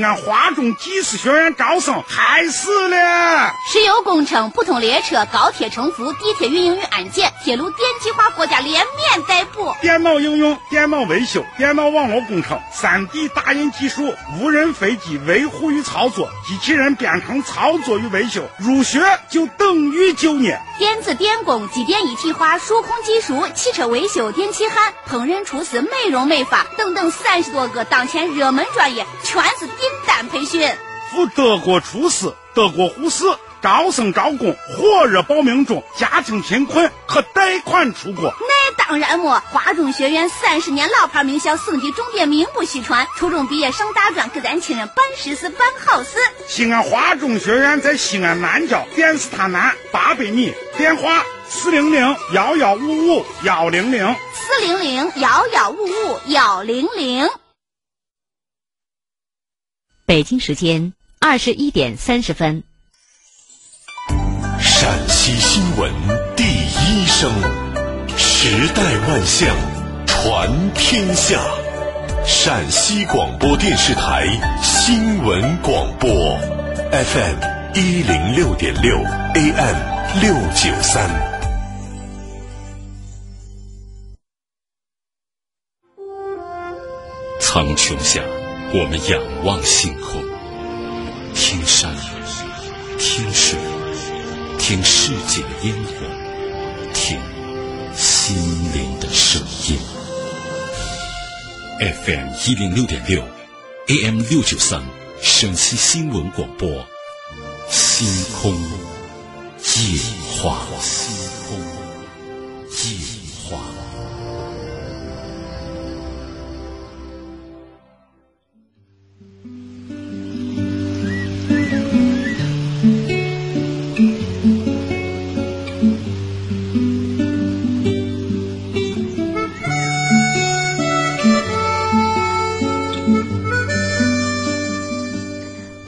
俺华中技师学院招生开始了。石油工程、普通列车、高铁乘服、地铁运营与安检、铁路电气化，国家联免代补。电脑应用、电脑维修、电脑网络工程、三 D 打印技术、无人飞机维护与操作、机器人编程操作与维修，入学就等于就业。电子电工、机电一体化、数控技术、汽车维修、电气焊、烹饪厨师、美容美发等等三十多个当前热门专业，全是。订单培训，赴德国厨师、德国护士，招生招工火热报名中，家庭贫困可贷款出国。那当然么，华中学院三十年老牌名校，省级重点名不虚传。初中毕业上大专，给咱亲人办实事办好事。西安华中学院在西安南郊电视塔南八百米，电话四零零幺幺五五幺零零四零零幺幺五五幺零零。北京时间二十一点三十分。陕西新闻第一声，时代万象，传天下。陕西广播电视台新闻广播，FM 一零六点六，AM 六九三。苍穹下。我们仰望星空，听山，听水，听世界的烟火，听心灵的声音。FM 一零六点六，AM 六九三，陕西新闻广播，星空夜话。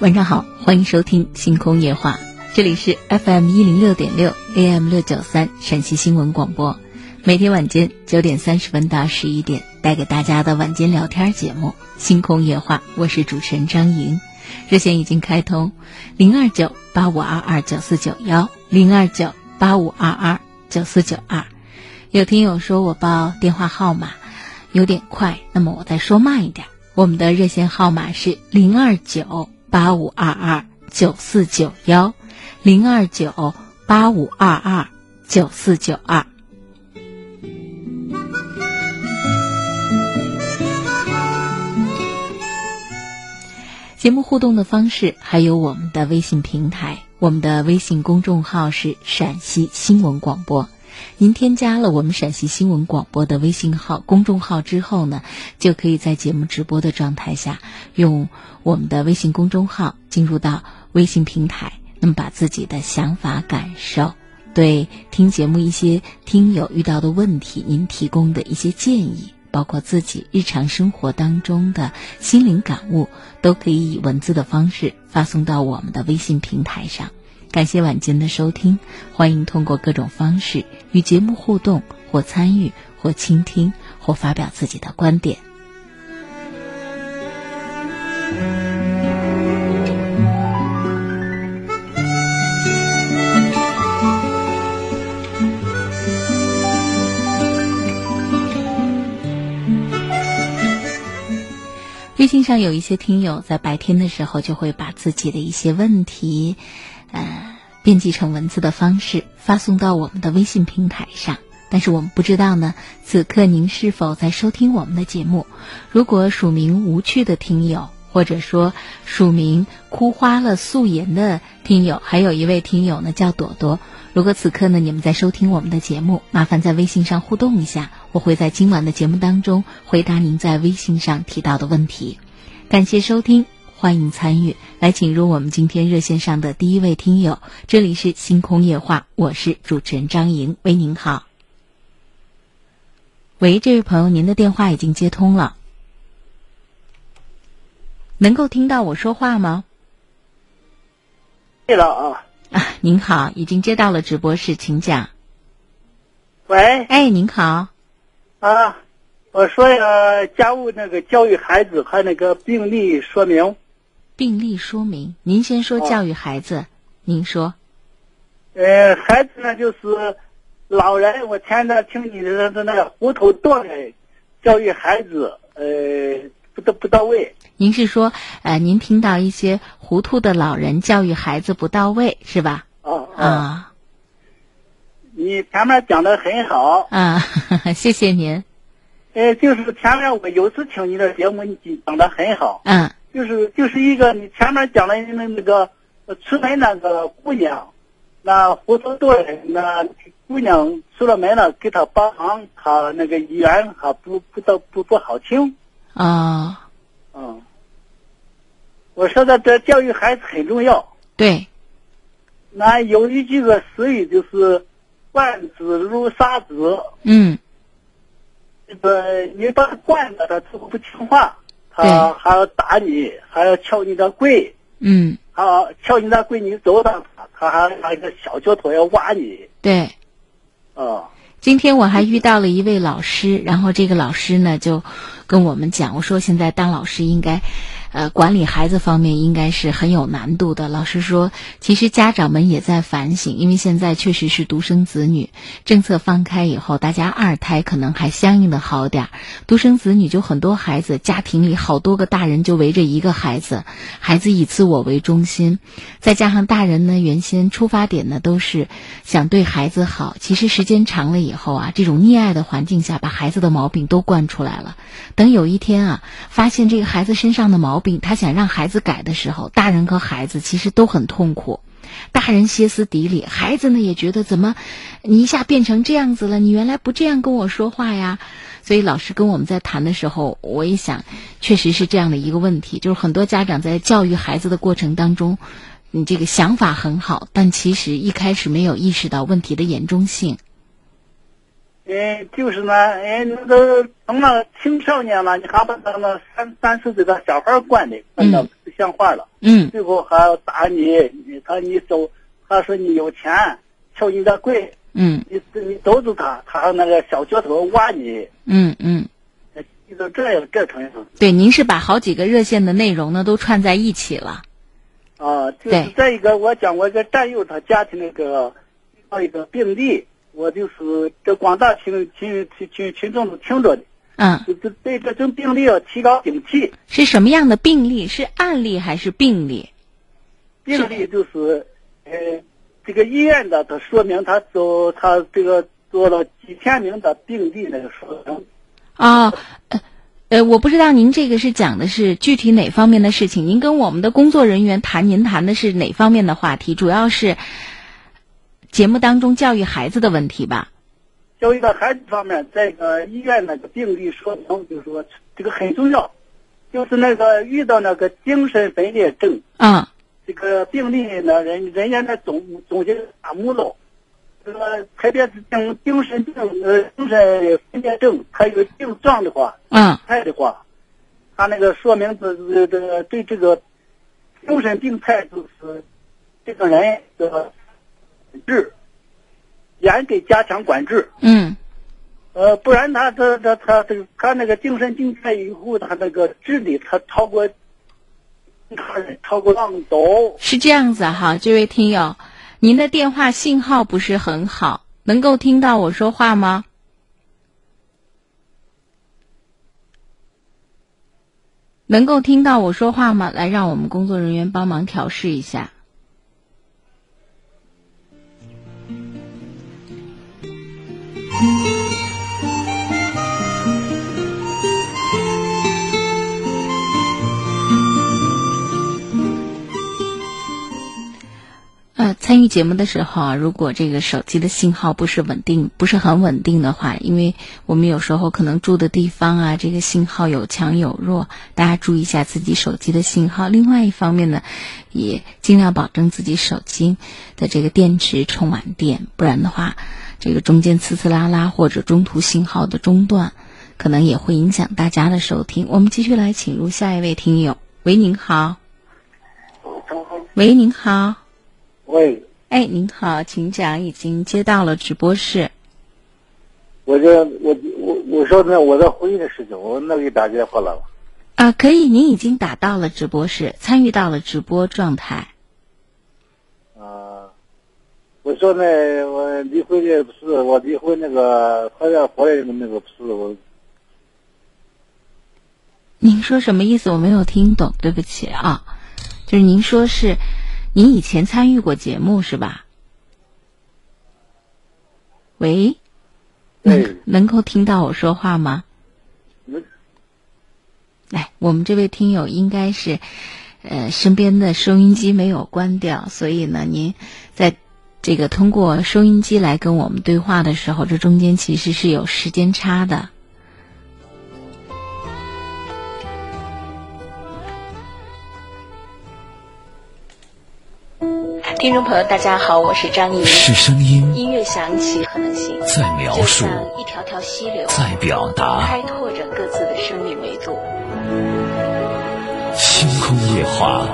晚上好，欢迎收听《星空夜话》，这里是 FM 一零六点六 AM 六九三陕西新闻广播，每天晚间九点三十分到十一点带给大家的晚间聊天节目《星空夜话》，我是主持人张莹，热线已经开通零二九八五二二九四九幺零二九八五二二九四九二，有听友说我报电话号码有点快，那么我再说慢一点，我们的热线号码是零二九。八五二二九四九幺，零二九八五二二九四九二。节目互动的方式还有我们的微信平台，我们的微信公众号是陕西新闻广播。您添加了我们陕西新闻广播的微信号公众号之后呢，就可以在节目直播的状态下，用我们的微信公众号进入到微信平台，那么把自己的想法、感受，对听节目一些听友遇到的问题，您提供的一些建议，包括自己日常生活当中的心灵感悟，都可以以文字的方式发送到我们的微信平台上。感谢晚间的收听，欢迎通过各种方式与节目互动，或参与，或倾听，或发表自己的观点。微信上有一些听友在白天的时候就会把自己的一些问题。呃，编辑成文字的方式发送到我们的微信平台上。但是我们不知道呢，此刻您是否在收听我们的节目？如果署名无趣的听友，或者说署名哭花了素颜的听友，还有一位听友呢叫朵朵。如果此刻呢你们在收听我们的节目，麻烦在微信上互动一下，我会在今晚的节目当中回答您在微信上提到的问题。感谢收听。欢迎参与，来请入我们今天热线上的第一位听友。这里是星空夜话，我是主持人张莹。喂，您好。喂，这位朋友，您的电话已经接通了，能够听到我说话吗？对了啊。啊，您好，已经接到了直播室，请讲。喂。哎，您好。啊，我说呀，家务那个教育孩子和那个病例说明。病例说明，您先说教育孩子，您说。呃，孩子呢就是老人，我前段听你的那个糊涂多人教育孩子，呃，不到不到位。您是说，呃，您听到一些糊涂的老人教育孩子不到位，是吧？啊啊你前面讲的很好，啊！谢谢您。呃，就是前面我有次听你的节目，你讲的很好，嗯就是就是一个你前面讲的那那个呃出门那个姑娘，那糊涂多人，那姑娘出了门了，给她帮忙，他那个语言还不不到不不好听，啊，嗯，我说的这教育孩子很重要。对，那有一句个俗语就是“惯子如杀子嗯”，这个你把他惯着，他就不听话，他对。还要打你，还要敲你的柜，嗯。还要撬你的柜，你走到他，他还拿一个小脚头要挖你，对。啊、今天我还遇到了一位老师，然后这个老师呢就跟我们讲，我说现在当老师应该，呃，管理孩子方面应该是很有难度的。老师说，其实家长们也在反省，因为现在确实是独生子女政策放开以后，大家二胎可能还相应的好点儿，独生子女就很多孩子，家庭里好多个大人就围着一个孩子，孩子以自我为中心，再加上大人呢原先出发点呢都是想对孩子好，其实时间长了以后啊，这种溺爱的环境下，把孩子的毛病都惯出来了。等有一天啊，发现这个孩子身上的毛病，病他想让孩子改的时候，大人和孩子其实都很痛苦。大人歇斯底里，孩子呢也觉得怎么你一下变成这样子了？你原来不这样跟我说话呀？所以老师跟我们在谈的时候，我一想，确实是这样的一个问题，就是很多家长在教育孩子的过程当中，你这个想法很好，但其实一开始没有意识到问题的严重性。嗯，就是呢，哎，那都成了青少年了，你还把那个三三四岁的小孩惯的惯到不像话了。嗯。最后还要打你，你他你走，他说你有钱，敲你的柜，嗯。你你走走他，他那个小脚头挖你，嗯嗯，你都这样这程度。对，您是把好几个热线的内容呢都串在一起了。啊。就是对再一个，我讲我一个战友他家庭那个遇到一个病例，我就是这广大群群群群群众都听着的，嗯，就就对这种病例要提高警惕。是什么样的病例？是案例还是病例？病例就是，呃，这个医院的他说明他做他这个做了几千名的病例那个说明。哦，呃，呃，我不知道您这个是讲的是具体哪方面的事情？您跟我们的工作人员谈，您谈的是哪方面的话题？主要是节目当中教育孩子的问题吧？教育到孩子方面，在个医院那个病例说明，就是说这个很重要，就是那个遇到那个精神分裂症，嗯这个病例呢，人人家那总总结大目录，这个特别是精精神病呃精神分裂症，它有症状的话，嗯态的话，他那个说明这这这个对这个精神病态就是这个人的管治，严格加强管制。嗯呃，不然他他他他这个他那个精神病态以后，他那个智力他超过他，超过浪斗。是这样子哈，这位听友，您的电话信号不是很好，能够听到我说话吗？能够听到我说话吗？来，让我们工作人员帮忙调试一下。呃，参与节目的时候啊，如果这个手机的信号不是稳定，不是很稳定的话，因为我们有时候可能住的地方啊，这个信号有强有弱，大家注意一下自己手机的信号。另外一方面呢，也尽量保证自己手机的这个电池充满电，不然的话，这个中间呲呲啦啦或者中途信号的中断，可能也会影响大家的收听。我们继续来请入下一位听友，喂，您好，喂，您好。喂，哎，您好，请讲，已经接到了直播室。我这我我我说那，我在婚姻的事情，我那给打电话了。啊，可以，您已经打到了直播室，参与到了直播状态。啊，我说那，我离婚的不是我离婚那个好像回来的那个不是我，您说什么意思？我没有听懂，对不起啊。就是您说是，您以前参与过节目是吧？喂，能能够听到我说话吗？能来，我们这位听友应该是，呃，身边的收音机没有关掉，所以呢，您在这个通过收音机来跟我们对话的时候，这中间其实是有时间差的。听众朋友，大家好，我是张怡。是声音音乐响起，可能性在描述就像一条条溪流，在表达，开拓着各自的生命维度。星空夜话，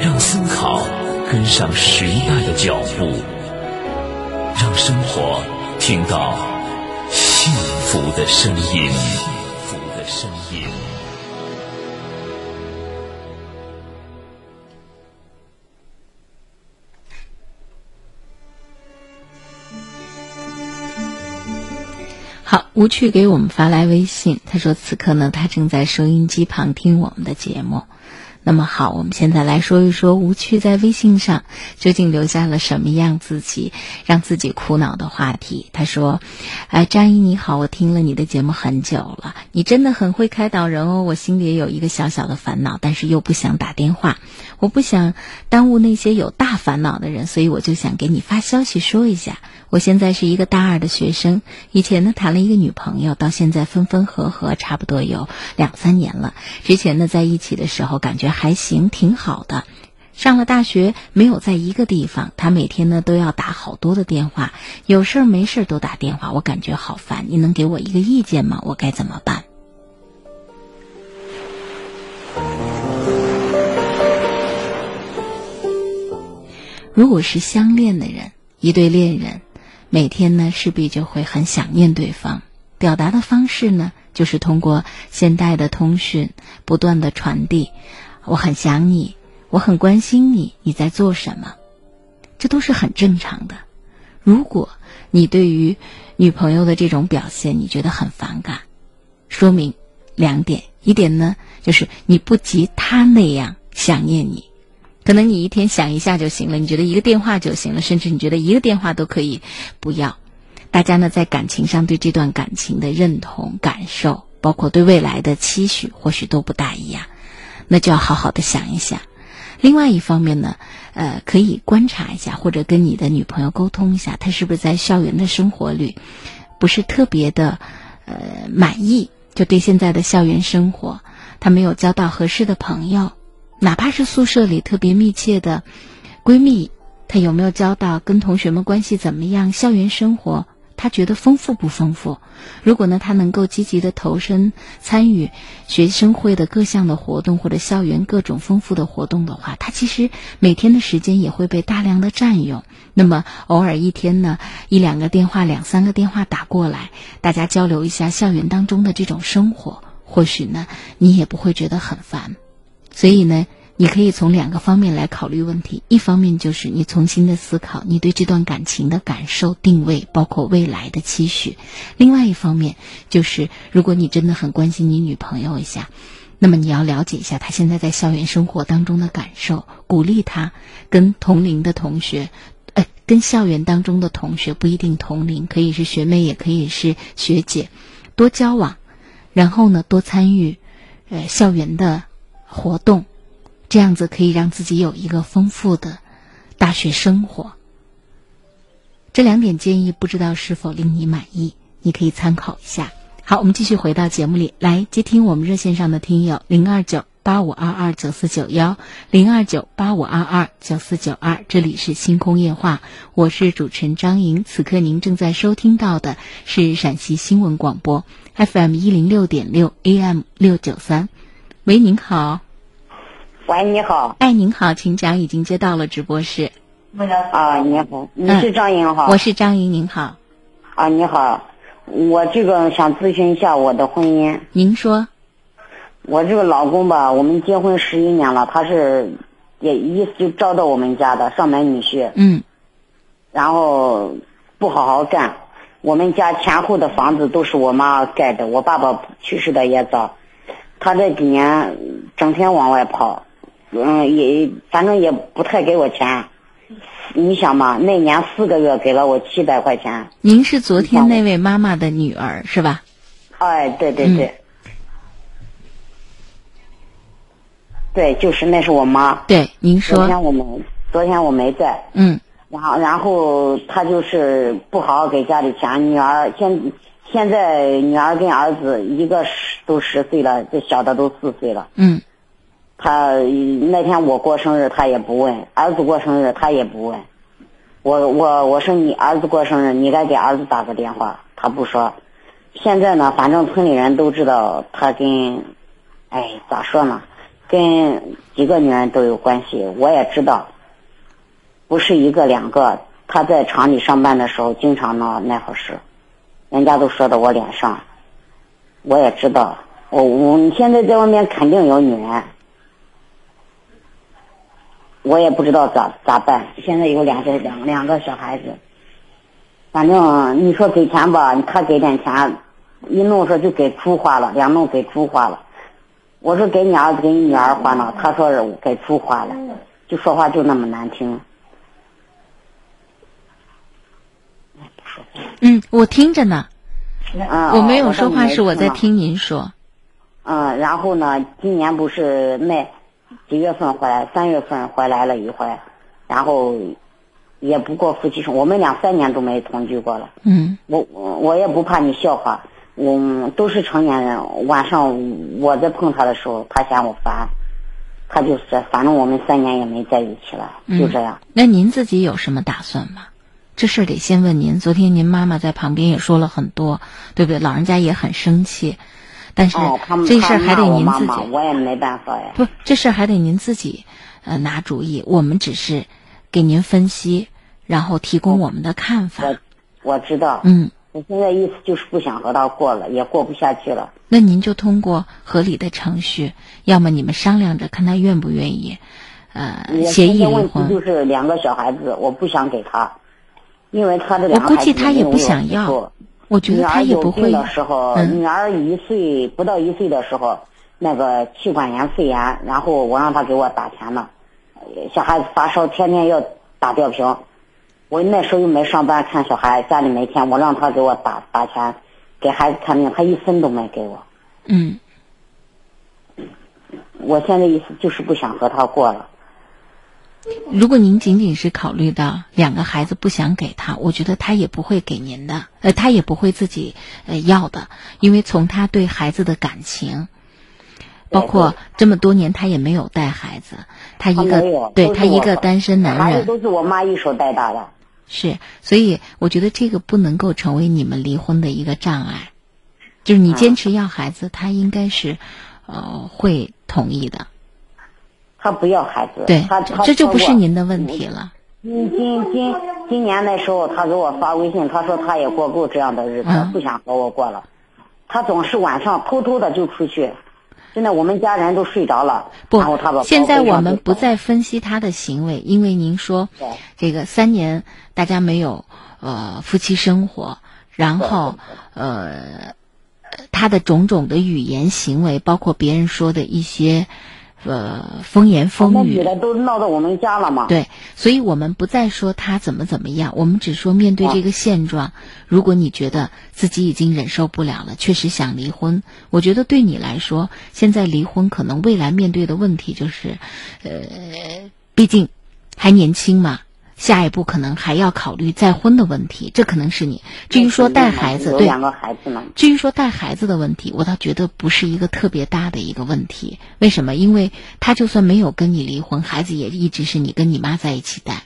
让思考跟上时代的脚步，让生活听到幸福的声音。好，吴趣给我们发来微信，他说此刻呢，他正在收音机旁听我们的节目。那么好，我们现在来说一说吴趣在微信上究竟留下了什么样自己让自己苦恼的话题。他说：“哎，张姨你好，我听了你的节目很久了，你真的很会开导人哦。我心里也有一个小小的烦恼，但是又不想打电话，我不想耽误那些有大烦恼的人，所以我就想给你发消息说一下。我现在是一个大二的学生，以前呢谈了一个女朋友，到现在分分合合，差不多有两三年了。之前呢在一起的时候感觉还行，挺好的。上了大学没有在一个地方，他每天呢都要打好多的电话，有事儿没事儿都打电话，我感觉好烦。你能给我一个意见吗？我该怎么办？如果是相恋的人，一对恋人，每天呢势必就会很想念对方。表达的方式呢，就是通过现代的通讯不断的传递，我很想你，我很关心你，你在做什么，这都是很正常的。如果你对于女朋友的这种表现你觉得很反感，说明两点：一点呢，就是你不及她那样想念你。可能你一天想一下就行了，你觉得一个电话就行了，甚至你觉得一个电话都可以不要。大家呢在感情上对这段感情的认同、感受，包括对未来的期许，或许都不大一样，那就要好好的想一想。另外一方面呢，呃，可以观察一下，或者跟你的女朋友沟通一下，她是不是在校园的生活里不是特别的呃满意，就对现在的校园生活，她没有交到合适的朋友。哪怕是宿舍里特别密切的闺蜜，她有没有交到？跟同学们关系怎么样？校园生活他觉得丰富不丰富？如果呢，他能够积极的投身参与学生会的各项的活动或者校园各种丰富的活动的话，他其实每天的时间也会被大量的占用。那么偶尔一天呢，一两个电话、两三个电话打过来，大家交流一下校园当中的这种生活，或许呢，你也不会觉得很烦。所以呢，你可以从两个方面来考虑问题。一方面就是你重新的思考你对这段感情的感受、定位，包括未来的期许；另外一方面就是，如果你真的很关心你女朋友一下，那么你要了解一下她现在在校园生活当中的感受，鼓励她跟同龄的同学，呃，跟校园当中的同学不一定同龄，可以是学妹，也可以是学姐，多交往，然后呢，多参与，呃，校园的。活动，这样子可以让自己有一个丰富的大学生活。这两点建议不知道是否令你满意，你可以参考一下。好，我们继续回到节目里来接听我们热线上的听友零二九八五二二九四九幺零二九八五二二九四九二，这里是星空夜话，我是主持人张莹。此刻您正在收听到的是陕西新闻广播 FM 一零六点六 AM 六九三。喂，您好。喂，你好。哎，您好，请讲，已经接到了直播室。啊，你好，你是张莹哈？我是张莹，您好。啊，你好，我这个想咨询一下我的婚姻。您说。我这个老公吧，我们结婚十一年了，他是也意思就招到我们家的上门女婿，嗯然后不好好干。我们家前后的房子都是我妈盖的，我爸爸去世的也早，他这几年整天往外跑，嗯，也反正也不太给我钱。你想嘛，那年四个月给了我七百块钱，您是昨天那位妈妈的女儿是吧？哎，对对对，对，就是那是我妈。对，您说昨，天我没，昨天我没在，嗯然后然后他就是不好好给家里钱，女儿现现在女儿跟儿子一个十都十岁了，这小的都四岁了。嗯他那天我过生日他也不问，儿子过生日他也不问。我我我说你儿子过生日，你该给儿子打个电话，他不说。现在呢，反正村里人都知道他跟，哎，咋说呢，跟几个女人都有关系。我也知道，不是一个两个。他在厂里上班的时候，经常闹那回事，人家都说到我脸上。我也知道，我我你现在在外面肯定有女人。我也不知道咋咋办。现在有两个两两个小孩子，反正你说给钱吧，他给点钱，一弄说就给猪花了，两弄给猪花了。我说给你儿子给你女儿花呢，他说是给猪花了，就说话就那么难听。嗯，我听着呢，嗯，我没有说话，哦是我在。听您说。嗯，然后呢，今年不是那几月份回来？三月份回来了一回，然后也不过夫妻生，我们俩三年都没同居过了。嗯我我我也不怕你笑话，我都是成年人。晚上我在碰他的时候，他嫌我烦，他就是，反正我们三年也没在一起了，就这样。那您自己有什么打算吗？这事儿得先问您。昨天您妈妈在旁边也说了很多，对不对？老人家也很生气，但是这事儿还得您自己。我也没办法呀。不，这事儿还得您自己呃拿主意。我们只是给您分析，然后提供我们的看法。我我知道，嗯，我现在意思就是不想和他过了，也过不下去了。那您就通过合理的程序，要么你们商量着看他愿不愿意，呃，协议离现在问题就。是两个小孩子，我不想给他，因为他这个估孩子没有计他也不想要做，我觉得他也不会女儿有病。的时候，嗯女儿一岁不到一岁的时候，那个气管炎、肺炎，然后我让他给我打钱了。呃小孩子发烧，天天要打吊瓶。我那时候又没上班，看小孩，家里没钱，我让他给我打打钱，给孩子看病，他一分都没给我。嗯，我现在意思就是不想和他过了。如果您仅仅是考虑到两个孩子不想给他，我觉得他也不会给您的，呃，他也不会自己呃要的，因为从他对孩子的感情，包括这么多年他也没有带孩子，他一个对他一个单身男人。都是我妈一手带大的。是，所以我觉得这个不能够成为你们离婚的一个障碍，就是你坚持要孩子，他应该是呃会同意的，他不要孩子，对他，他这就不是您的问题了。今今今今年那时候，他给我发微信，他说他也过够这样的日子，嗯不想和我过了。他总是晚上偷偷的就出去，现在我们家人都睡着了，不然后他把，现在我们不再分析他的行为，因为您说这个三年大家没有呃夫妻生活，然后呃他的种种的语言行为，包括别人说的一些呃风言风语，女的都闹到我们家了嘛？对，所以我们不再说他怎么怎么样，我们只说面对这个现状，如果你觉得自己已经忍受不了了，确实想离婚，我觉得对你来说，现在离婚可能未来面对的问题就是，呃，毕竟还年轻嘛。下一步可能还要考虑再婚的问题，这可能是你。至于说带孩子，对，有两个孩子呢。至于说带孩子的问题，我倒觉得不是一个特别大的一个问题。为什么？因为他就算没有跟你离婚，孩子也一直是你跟你妈在一起带，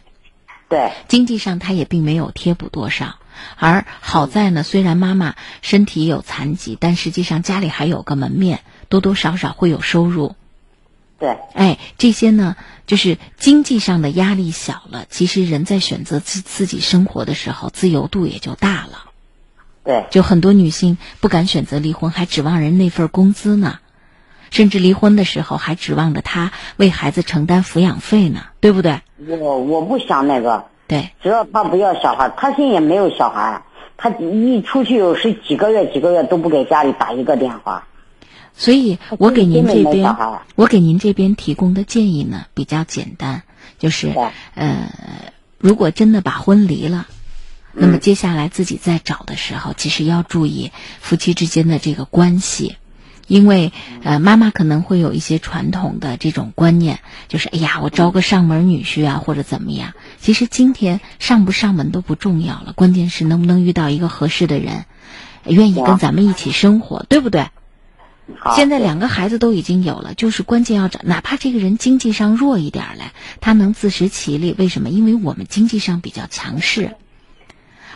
对，经济上他也并没有贴补多少。而好在呢，虽然妈妈身体有残疾，但实际上家里还有个门面，多多少少会有收入。对，哎，这些呢，就是经济上的压力小了，其实人在选择自自己生活的时候，自由度也就大了。对，就很多女性不敢选择离婚，还指望人那份工资呢。甚至离婚的时候还指望着他为孩子承担抚养费呢，对不对？我我不想那个，对，只要他不要小孩，他现在也没有小孩，他一出去有时几个月几个月都不给家里打一个电话。所以我给您这边，我给您这边提供的建议呢比较简单，就是呃，如果真的把婚离了。那嗯么接下来自己再找的时候，其实要注意夫妻之间的这个关系，因为呃，妈妈可能会有一些传统的这种观念，就是哎呀，我招个上门女婿啊，或者怎么样。其实今天上不上门都不重要了，关键是能不能遇到一个合适的人，愿意跟咱们一起生活，对不对？好现在两个孩子都已经有了，就是关键要找，哪怕这个人经济上弱一点儿来，他能自食其力。为什么？因为我们经济上比较强势，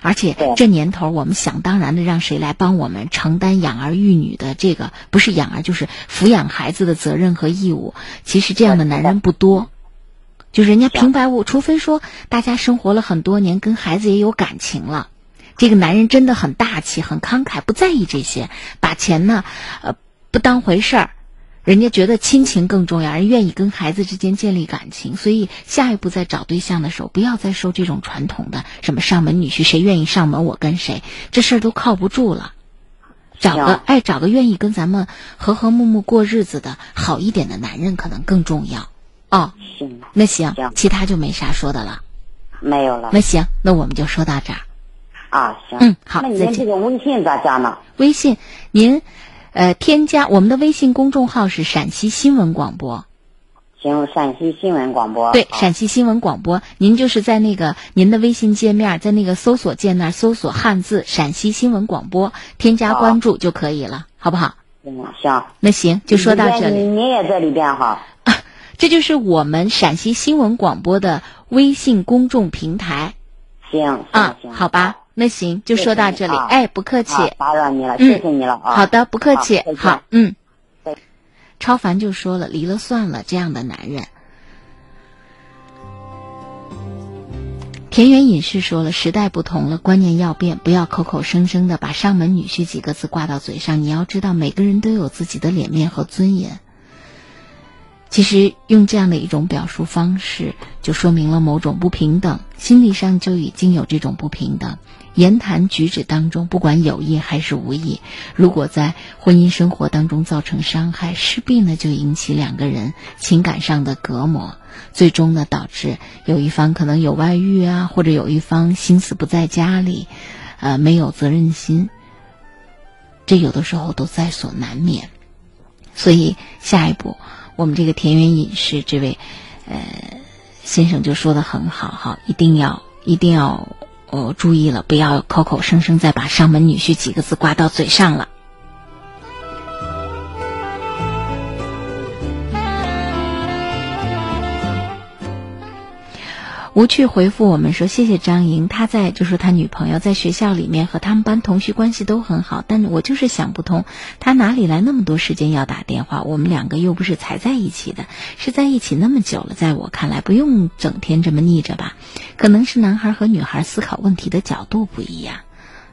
而且这年头我们想当然的让谁来帮我们承担养儿育女的这个不是养儿就是抚养孩子的责任和义务。其实这样的男人不多，就人家平白无，除非说大家生活了很多年，跟孩子也有感情了。这个男人真的很大气、很慷慨，不在意这些，把钱呢，呃，不当回事儿。人家觉得亲情更重要，人愿意跟孩子之间建立感情，所以下一步在找对象的时候，不要再受这种传统的什么上门女婿，谁愿意上门我跟谁，这事儿都靠不住了。找个行哎，找个愿意跟咱们和和睦睦过日子的好一点的男人，可能更重要。哦，行，那行行，其他就没啥说的了。没有了那行，那我们就说到这儿。啊，行，嗯好那您这个微信咋加呢？微信，您呃添加我们的微信公众号是陕西新闻广播，行，陕西新闻广播。对，陕西新闻广播。您就是在那个您的微信界面，在那个搜索键那儿搜索汉字“陕西新闻广播”，添加关注就可以了，好不好？行行，那行，就说到这里。您您也在里边哈。这就是我们陕西新闻广播的微信公众平台行行啊行，，好吧？那行，就说到这里。哎，不客气。啊打扰你了，嗯谢谢你了啊。好的，不客气好，嗯。超凡就说了，离了算了，这样的男人。田园隐士说了，时代不同了，观念要变，不要口口声声的把“上门女婿”几个字挂到嘴上。你要知道，每个人都有自己的脸面和尊严。其实用这样的一种表述方式，就说明了某种不平等，心理上就已经有这种不平等。言谈举止当中，不管有意还是无意，如果在婚姻生活当中造成伤害，势必呢就引起两个人情感上的隔膜，最终呢导致有一方可能有外遇啊，或者有一方心思不在家里，呃，没有责任心，这有的时候都在所难免。所以下一步，我们这个田园隐士这位呃先生就说的很好哈，一定要一定要呃注意了，不要口口声声再把上门女婿几个字挂到嘴上了。无趣回复我们说：“谢谢张莹，他在就说他女朋友在学校里面和他们班同学关系都很好，但我就是想不通，他哪里来那么多时间要打电话？我们两个又不是才在一起的，是在一起那么久了，在我看来不用整天这么腻着吧？可能是男孩和女孩思考问题的角度不一样，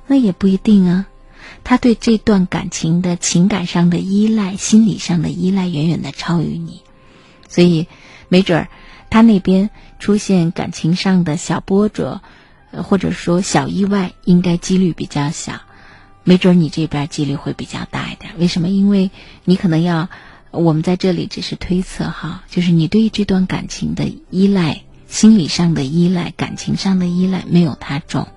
那也不一定啊。他对这段感情的情感上的依赖、心理上的依赖远远的超于你，所以没准儿他那边。”出现感情上的小波折，或者说小意外，应该几率比较小。没准你这边几率会比较大一点。为什么？因为你可能要，我们在这里只是推测哈，就是你对这段感情的依赖、心理上的依赖、感情上的依赖没有他重。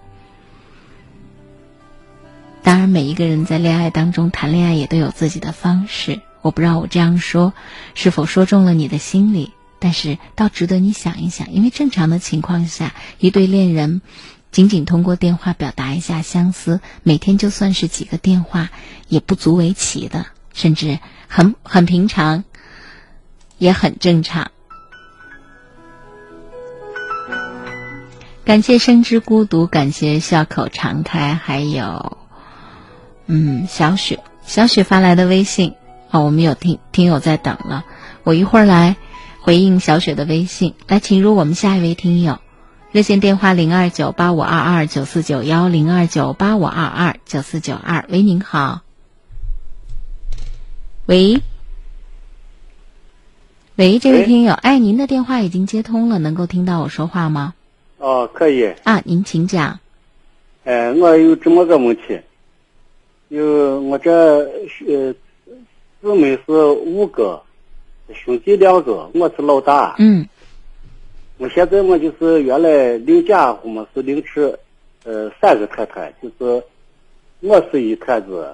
当然，每一个人在恋爱当中谈恋爱也都有自己的方式。我不知道我这样说是否说中了你的心理。但是倒值得你想一想，因为正常的情况下，一对恋人仅仅通过电话表达一下相思，每天就算是几个电话，也不足为奇的，甚至很很平常，也很正常。感谢生之孤独，感谢笑口常开，还有嗯小雪小雪发来的微信哦，我们有听听友在等了，我一会儿来。回应小雪的微信，来，请入我们下一位听友，热线电话零二九八五二二九四九幺零二九八五二二九四九二。喂，您好。喂，喂，这位听友，哎，您的电话已经接通了，能够听到我说话吗？哦，可以。啊，您请讲。哎，我有这么个问题，有我这呃姊妹是五个，兄弟两个，我是老大。嗯我现在我就是原来领家我们是领吃，呃三个太太，就是我是一摊子，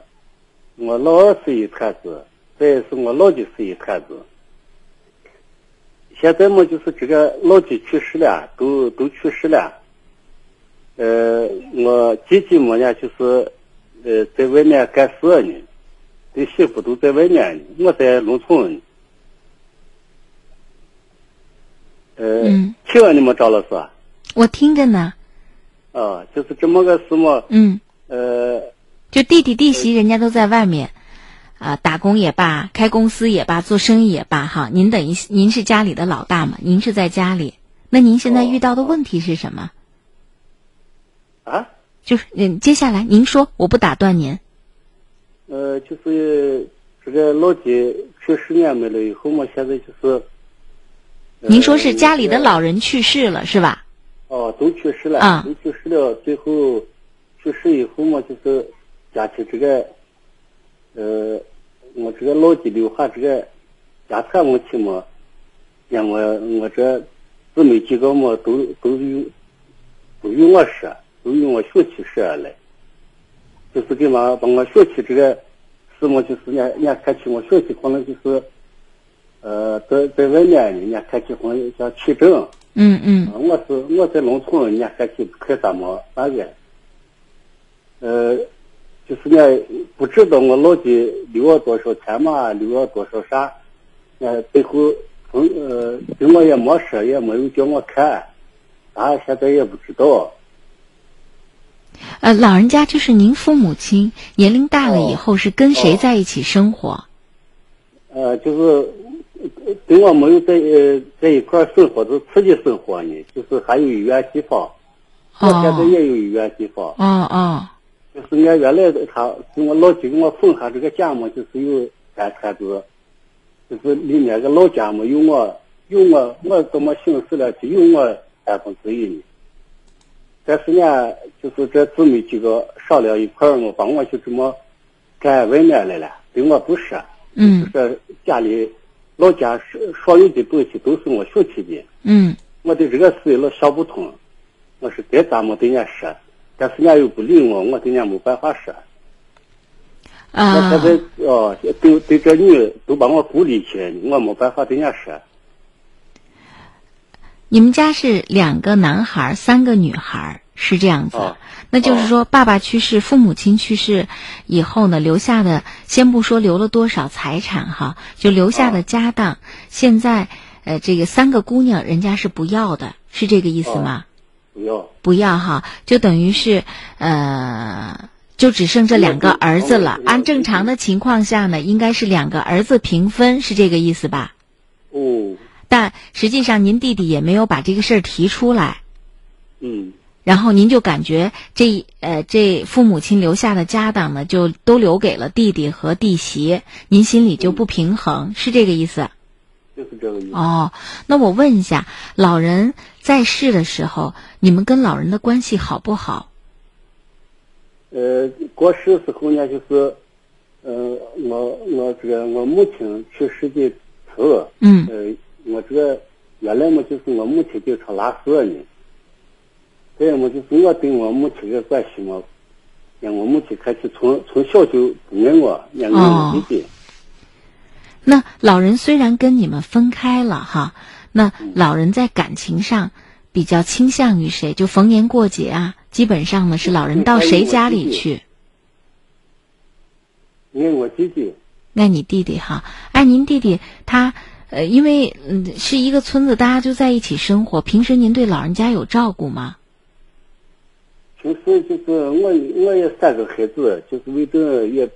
我老二是一摊子，再是我老几是一摊子。现在嘛就是这个老几去世了，都都去世了。呃，我姐姐么呢就是，呃，在外面干事呢，对媳妇都在外面呢，我在农村呢。呃，嗯。听了你们赵老师啊，我听着呢。哦，就是这么个事嘛，嗯，呃，就弟弟弟媳人家都在外面，啊、打工也罢，开公司也罢，做生意也罢，哈，您等于您是家里的老大嘛，您是在家里，那您现在遇到的问题是什么？啊，就是嗯，接下来您说，我不打断您。呃，就是这个老姐去十年没了以后嘛，现在就是，呃您说是家里的老人去世了是吧？哦，都去世了，啊都去世了，最后去世以后嘛，就是家庭这个，呃，我这个老的留下这个家产问题嘛，让我我这姊妹几个嘛，都都有都有我说，都有我学习说来，就是给嘛把我学习这个事嘛，就是人家人家看起我学习可能就是，呃，在在外面，人家看起婚像像取证。嗯嗯啊我是我在农村，人家还去不看咱们那个，呃，就是呢不知道我老姐留了多少钱嘛，留了多少啥，呃，最后从呃对我也没说，也没有叫我看，俺现在也不知道。呃，老人家就是您父母亲年龄大了以哦后是跟谁哦在一起生活？呃，就是呃跟我没有在呃在一块儿生活，是自己生活呢，就是还有一院地方，我现在哦也有一院地方。哦哦就是俺原来的他跟我老几给我分下这个家嘛，就是有三摊子，就是里面个老家嘛有我有我我怎么行事了，只有我三分之一呢。但是呢，就是这姊妹几个商量一块儿，我把我就这么干外面来了，对我不说。嗯这家里老家是所有的东西都是我学起的，嗯我对这个事老想不通，我是该咋么对人家说，但是人家又不理我，我对人家没办法说。我啊现在哦，对对这女都把我孤立起来，我没办法对人家说。你们家是两个男孩，三个女孩，是这样子。哦那就是说，爸爸去世，父母亲去世以后呢，留下的先不说留了多少财产哈，就留下的家当，现在呃，这个三个姑娘人家是不要的，是这个意思吗？不要，不要哈，就等于是呃，就只剩这两个儿子了。按正常的情况下呢，应该是两个儿子平分，是这个意思吧？哦，但实际上您弟弟也没有把这个事儿提出来，嗯，然后您就感觉这呃这父母亲留下的家当呢，就都留给了弟弟和弟媳，您心里就不平衡，是这个意思？就是这个意思。哦，那我问一下，老人在世的时候，你们跟老人的关系好不好？呃，过世时候呢，就是，呃，我我这个我母亲去世的时候，嗯呃，我这个原来嘛就是我母亲经常拉屎呢，再要么就是我对我母亲的关系嘛，让我母亲开始从从小就不爱我，让我弟弟。那老人虽然跟你们分开了哈，那老人在感情上比较倾向于谁？就逢年过节啊，基本上呢是老人到谁家里去？爱我弟弟，爱你弟弟哈，爱您弟弟他呃，因为嗯是一个村子，大家就在一起生活，平时您对老人家有照顾吗？平时就是我我也三个孩子，就是为这也，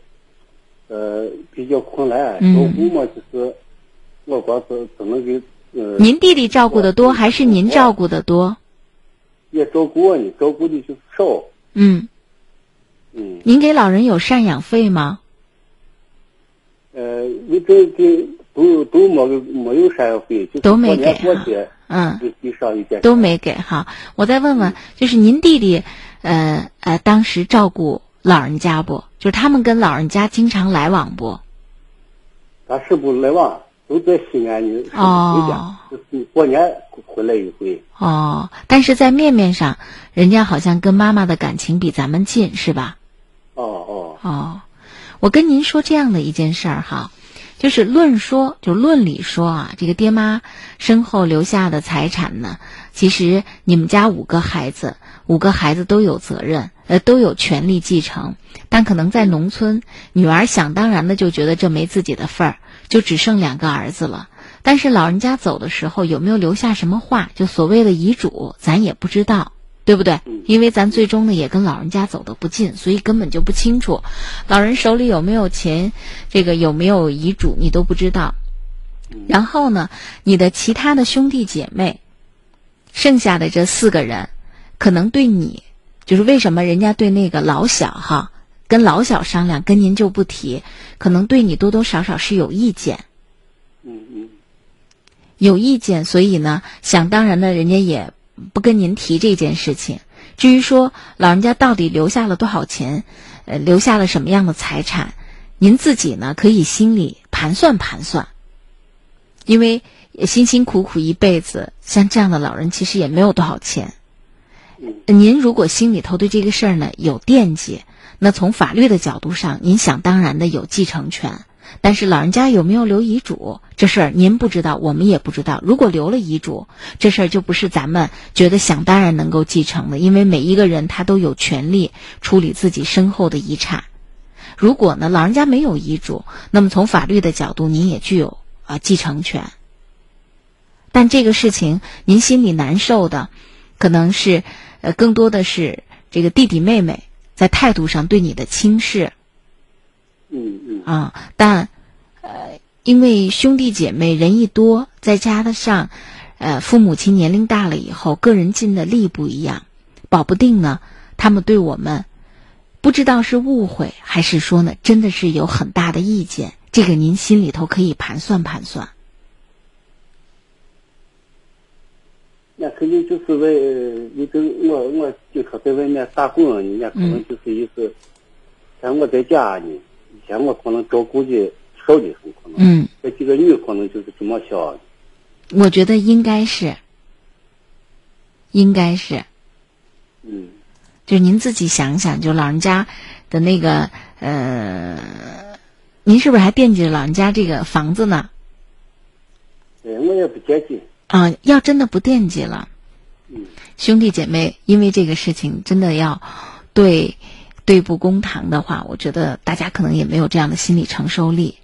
呃，比较困难，嗯照顾嘛就是，我光是只能给呃，您弟弟照顾的多还是您照顾的多？也照顾我呢，照顾的就是少，嗯，嗯，您给老人有赡养费吗？呃，为这给都都没没有赡养费，就是都没给过年过节嗯，给给上一点都没给哈。我再问问，就是您弟弟，呃呃，当时照顾老人家不？就是他们跟老人家经常来往不？他是不来往，都在西安呢，是哦回家，就是过年回来一回。哦，但是在面面上，人家好像跟妈妈的感情比咱们近，是吧？哦哦，哦，我跟您说这样的一件事儿哈，就是论说，就论理说啊，这个爹妈身后留下的财产呢，其实你们家五个孩子，五个孩子都有责任，呃，都有权利继承，但可能在农村，女儿想当然的就觉得这没自己的份儿，就只剩两个儿子了。但是老人家走的时候有没有留下什么话，就所谓的遗嘱，咱也不知道。对不对？因为咱最终呢也跟老人家走得不近，所以根本就不清楚，老人手里有没有钱，这个有没有遗嘱你都不知道。然后呢，你的其他的兄弟姐妹，剩下的这四个人，可能对你，就是为什么人家对那个老小哈，跟老小商量，跟您就不提，可能对你多多少少是有意见。嗯嗯有意见，所以呢，想当然的，人家也不跟您提这件事情。至于说老人家到底留下了多少钱，呃，留下了什么样的财产，您自己呢可以心里盘算盘算。因为辛辛苦苦一辈子，像这样的老人其实也没有多少钱。您如果心里头对这个事儿呢有惦记，那从法律的角度上，您想当然的有继承权。但是老人家有没有留遗嘱，这事儿您不知道，我们也不知道。如果留了遗嘱，这事儿就不是咱们觉得想当然能够继承的，因为每一个人他都有权利处理自己身后的遗产。如果呢，老人家没有遗嘱，那么从法律的角度，您也具有啊继承权。但这个事情您心里难受的，可能是呃更多的是这个弟弟妹妹在态度上对你的轻视。嗯嗯啊，但呃，因为兄弟姐妹人一多，再加得上呃父母亲年龄大了以后，个人尽的力不一样，保不定呢，他们对我们不知道是误会还是说呢，真的是有很大的意见。这个您心里头可以盘算盘算。那肯定就是为你跟我我经常在外面打工，人家可能就是意思，像我在家呢，以前我可能照顾的少的很，可能嗯，这几个女可能就是这么想。我觉得应该是，应该是，嗯就是您自己想想，就老人家的那个呃，您是不是还惦记着老人家这个房子呢？哎，我也不接近。啊，要真的不惦记了，嗯兄弟姐妹因为这个事情真的要对对簿公堂的话，我觉得大家可能也没有这样的心理承受力。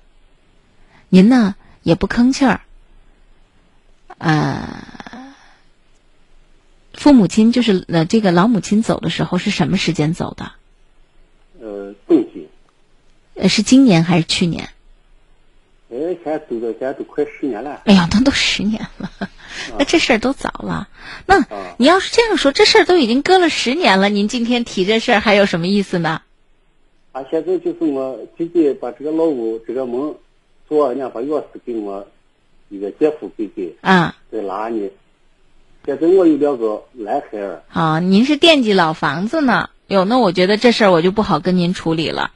您呢也不吭气儿，呃，父母亲就是呃这个老母亲走的时候是什么时间走的？呃，冬季，呃，是今年还是去年？哎，现在走到现在都快十年了。哎呀，那都十年了，那这事儿都早了。那啊你要是这样说，这事儿都已经搁了十年了，您今天提这事儿还有什么意思呢？啊，现在就是我直接把这个老屋这个门做，人家把钥匙给我一个姐夫给给啊在哪呢。现在我有两个男孩儿，啊，您是惦记老房子呢？哟，那我觉得这事儿我就不好跟您处理了。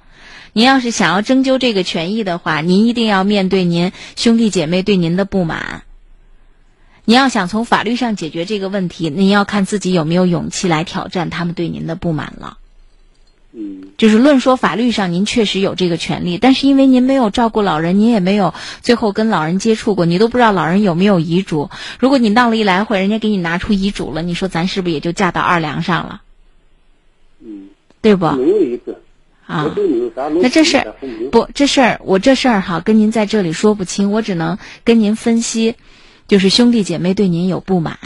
您要是想要征求这个权益的话，您一定要面对您兄弟姐妹对您的不满。您要想从法律上解决这个问题，您要看自己有没有勇气来挑战他们对您的不满了。嗯就是论说法律上您确实有这个权利，但是因为您没有照顾老人，您也没有最后跟老人接触过，你都不知道老人有没有遗嘱。如果你闹了一来回，人家给你拿出遗嘱了，你说咱是不是也就嫁到二梁上了？嗯，对不？没有一个，啊。那这事儿不，这事儿我这事儿哈，跟您在这里说不清，我只能跟您分析，就是兄弟姐妹对您有不满，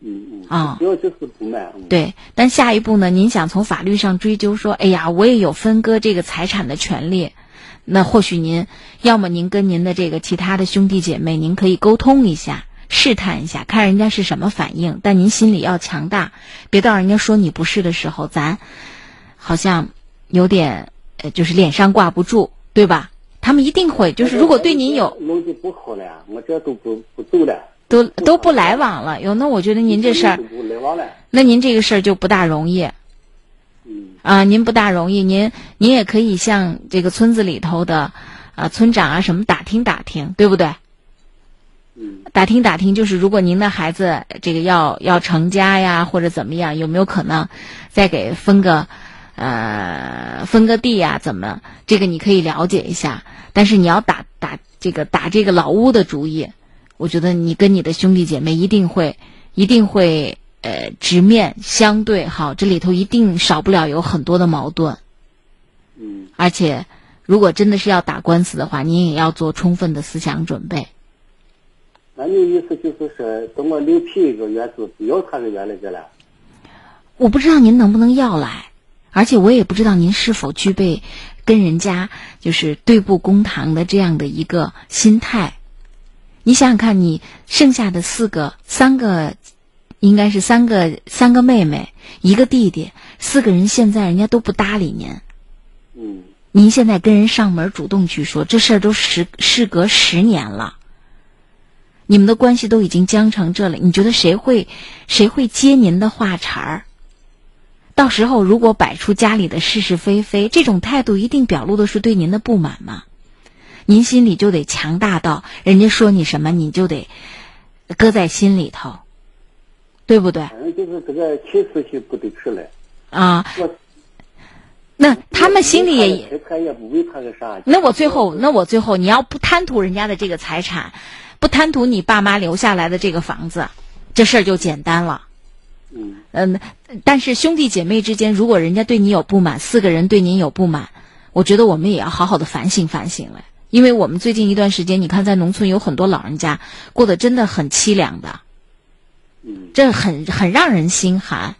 嗯嗯啊主要就是不满。嗯，对。但下一步呢，您想从法律上追究说，哎呀，我也有分割这个财产的权利，那或许您要么您跟您的这个其他的兄弟姐妹，您可以沟通一下。试探一下，看人家是什么反应，但您心里要强大，别到人家说你不是的时候，咱好像有点呃，就是脸上挂不住，对吧？他他们一定会，就是如果对您有弄就不好了，我这都不不走了，都都不来往了，有，那我觉得您这事儿。那您这个事儿就不大容易嗯啊，您不大容易，您您也可以向这个村子里头的啊村长啊什么打听打听，对不对？嗯打听打听，就是如果您的孩子这个要要成家呀，或者怎么样，有没有可能再给分个呃分个地呀？怎么这个你可以了解一下。但是你要打打这个打这个老屋的主意，我觉得你跟你的兄弟姐妹一定会一定会呃直面相对好，这里头一定少不了有很多的矛盾，嗯而且如果真的是要打官司的话，您也要做充分的思想准备。那你意思就是说，等我另批一个院子，不要他的原来的了？我不知道您能不能要来，而且我也不知道您是否具备跟人家就是对簿公堂的这样的一个心态。你想想看，你剩下的四个、三个，应该是三个三个妹妹，一个弟弟，四个人现在人家都不搭理您。嗯您现在跟人上门主动去说这事儿，都时事隔十年了，你们的关系都已经僵成这了，你觉得谁会谁会接您的话茬儿？到时候如果摆出家里的是是非非，这种态度一定表露的是对您的不满嘛？您心里就得强大到人家说你什么，你就得搁在心里头，对不对？反正就是这个亲事情不得出来。啊，那他们心里也也不为他个啥。那我最后，那我最后，你要不贪图人家的这个财产，不贪图你爸妈留下来的这个房子，这事儿就简单了。嗯嗯，但是兄弟姐妹之间，如果人家对你有不满，四个人对您有不满，我觉得我们也要好好的反省反省了。因为我们最近一段时间，你看在农村有很多老人家过得真的很凄凉的，嗯这很很让人心寒，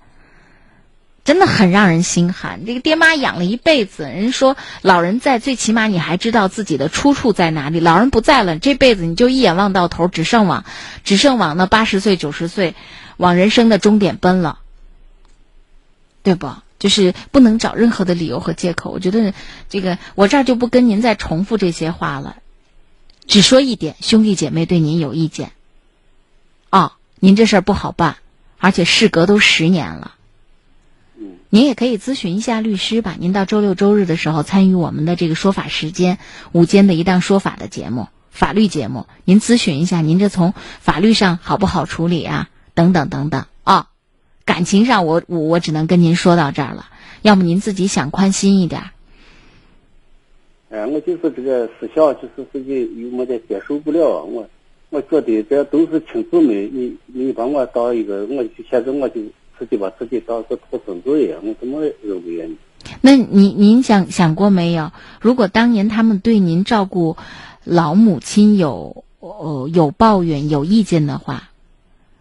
真的很让人心寒。这个爹妈养了一辈子，人说老人在，最起码你还知道自己的出处在哪里。老人不在了，这辈子你就一眼望到头，只剩往，只剩往那八十岁、九十岁，往人生的终点奔了，对不？就是不能找任何的理由和借口。我觉得这个，我这儿就不跟您再重复这些话了，只说一点：兄弟姐妹对您有意见。啊、您这事儿不好办，而且事隔都十年了。嗯您也可以咨询一下律师吧。您到周六周日的时候参与我们的这个说法时间午间的一档说法的节目，法律节目，您咨询一下，您这从法律上好不好处理啊？等等等等啊。感情上我我我只能跟您说到这儿了，要么您自己想宽心一点儿。哎，我就是这个思想，就是自己有么的接受不了。我我觉得这都是亲姊妹，你你把我当一个，我就现在我就自己把自己当个独生子一样，我怎么认为呢？那您您想想过没有？如果当年他们对您照顾老母亲有呃有抱怨、有意见的话，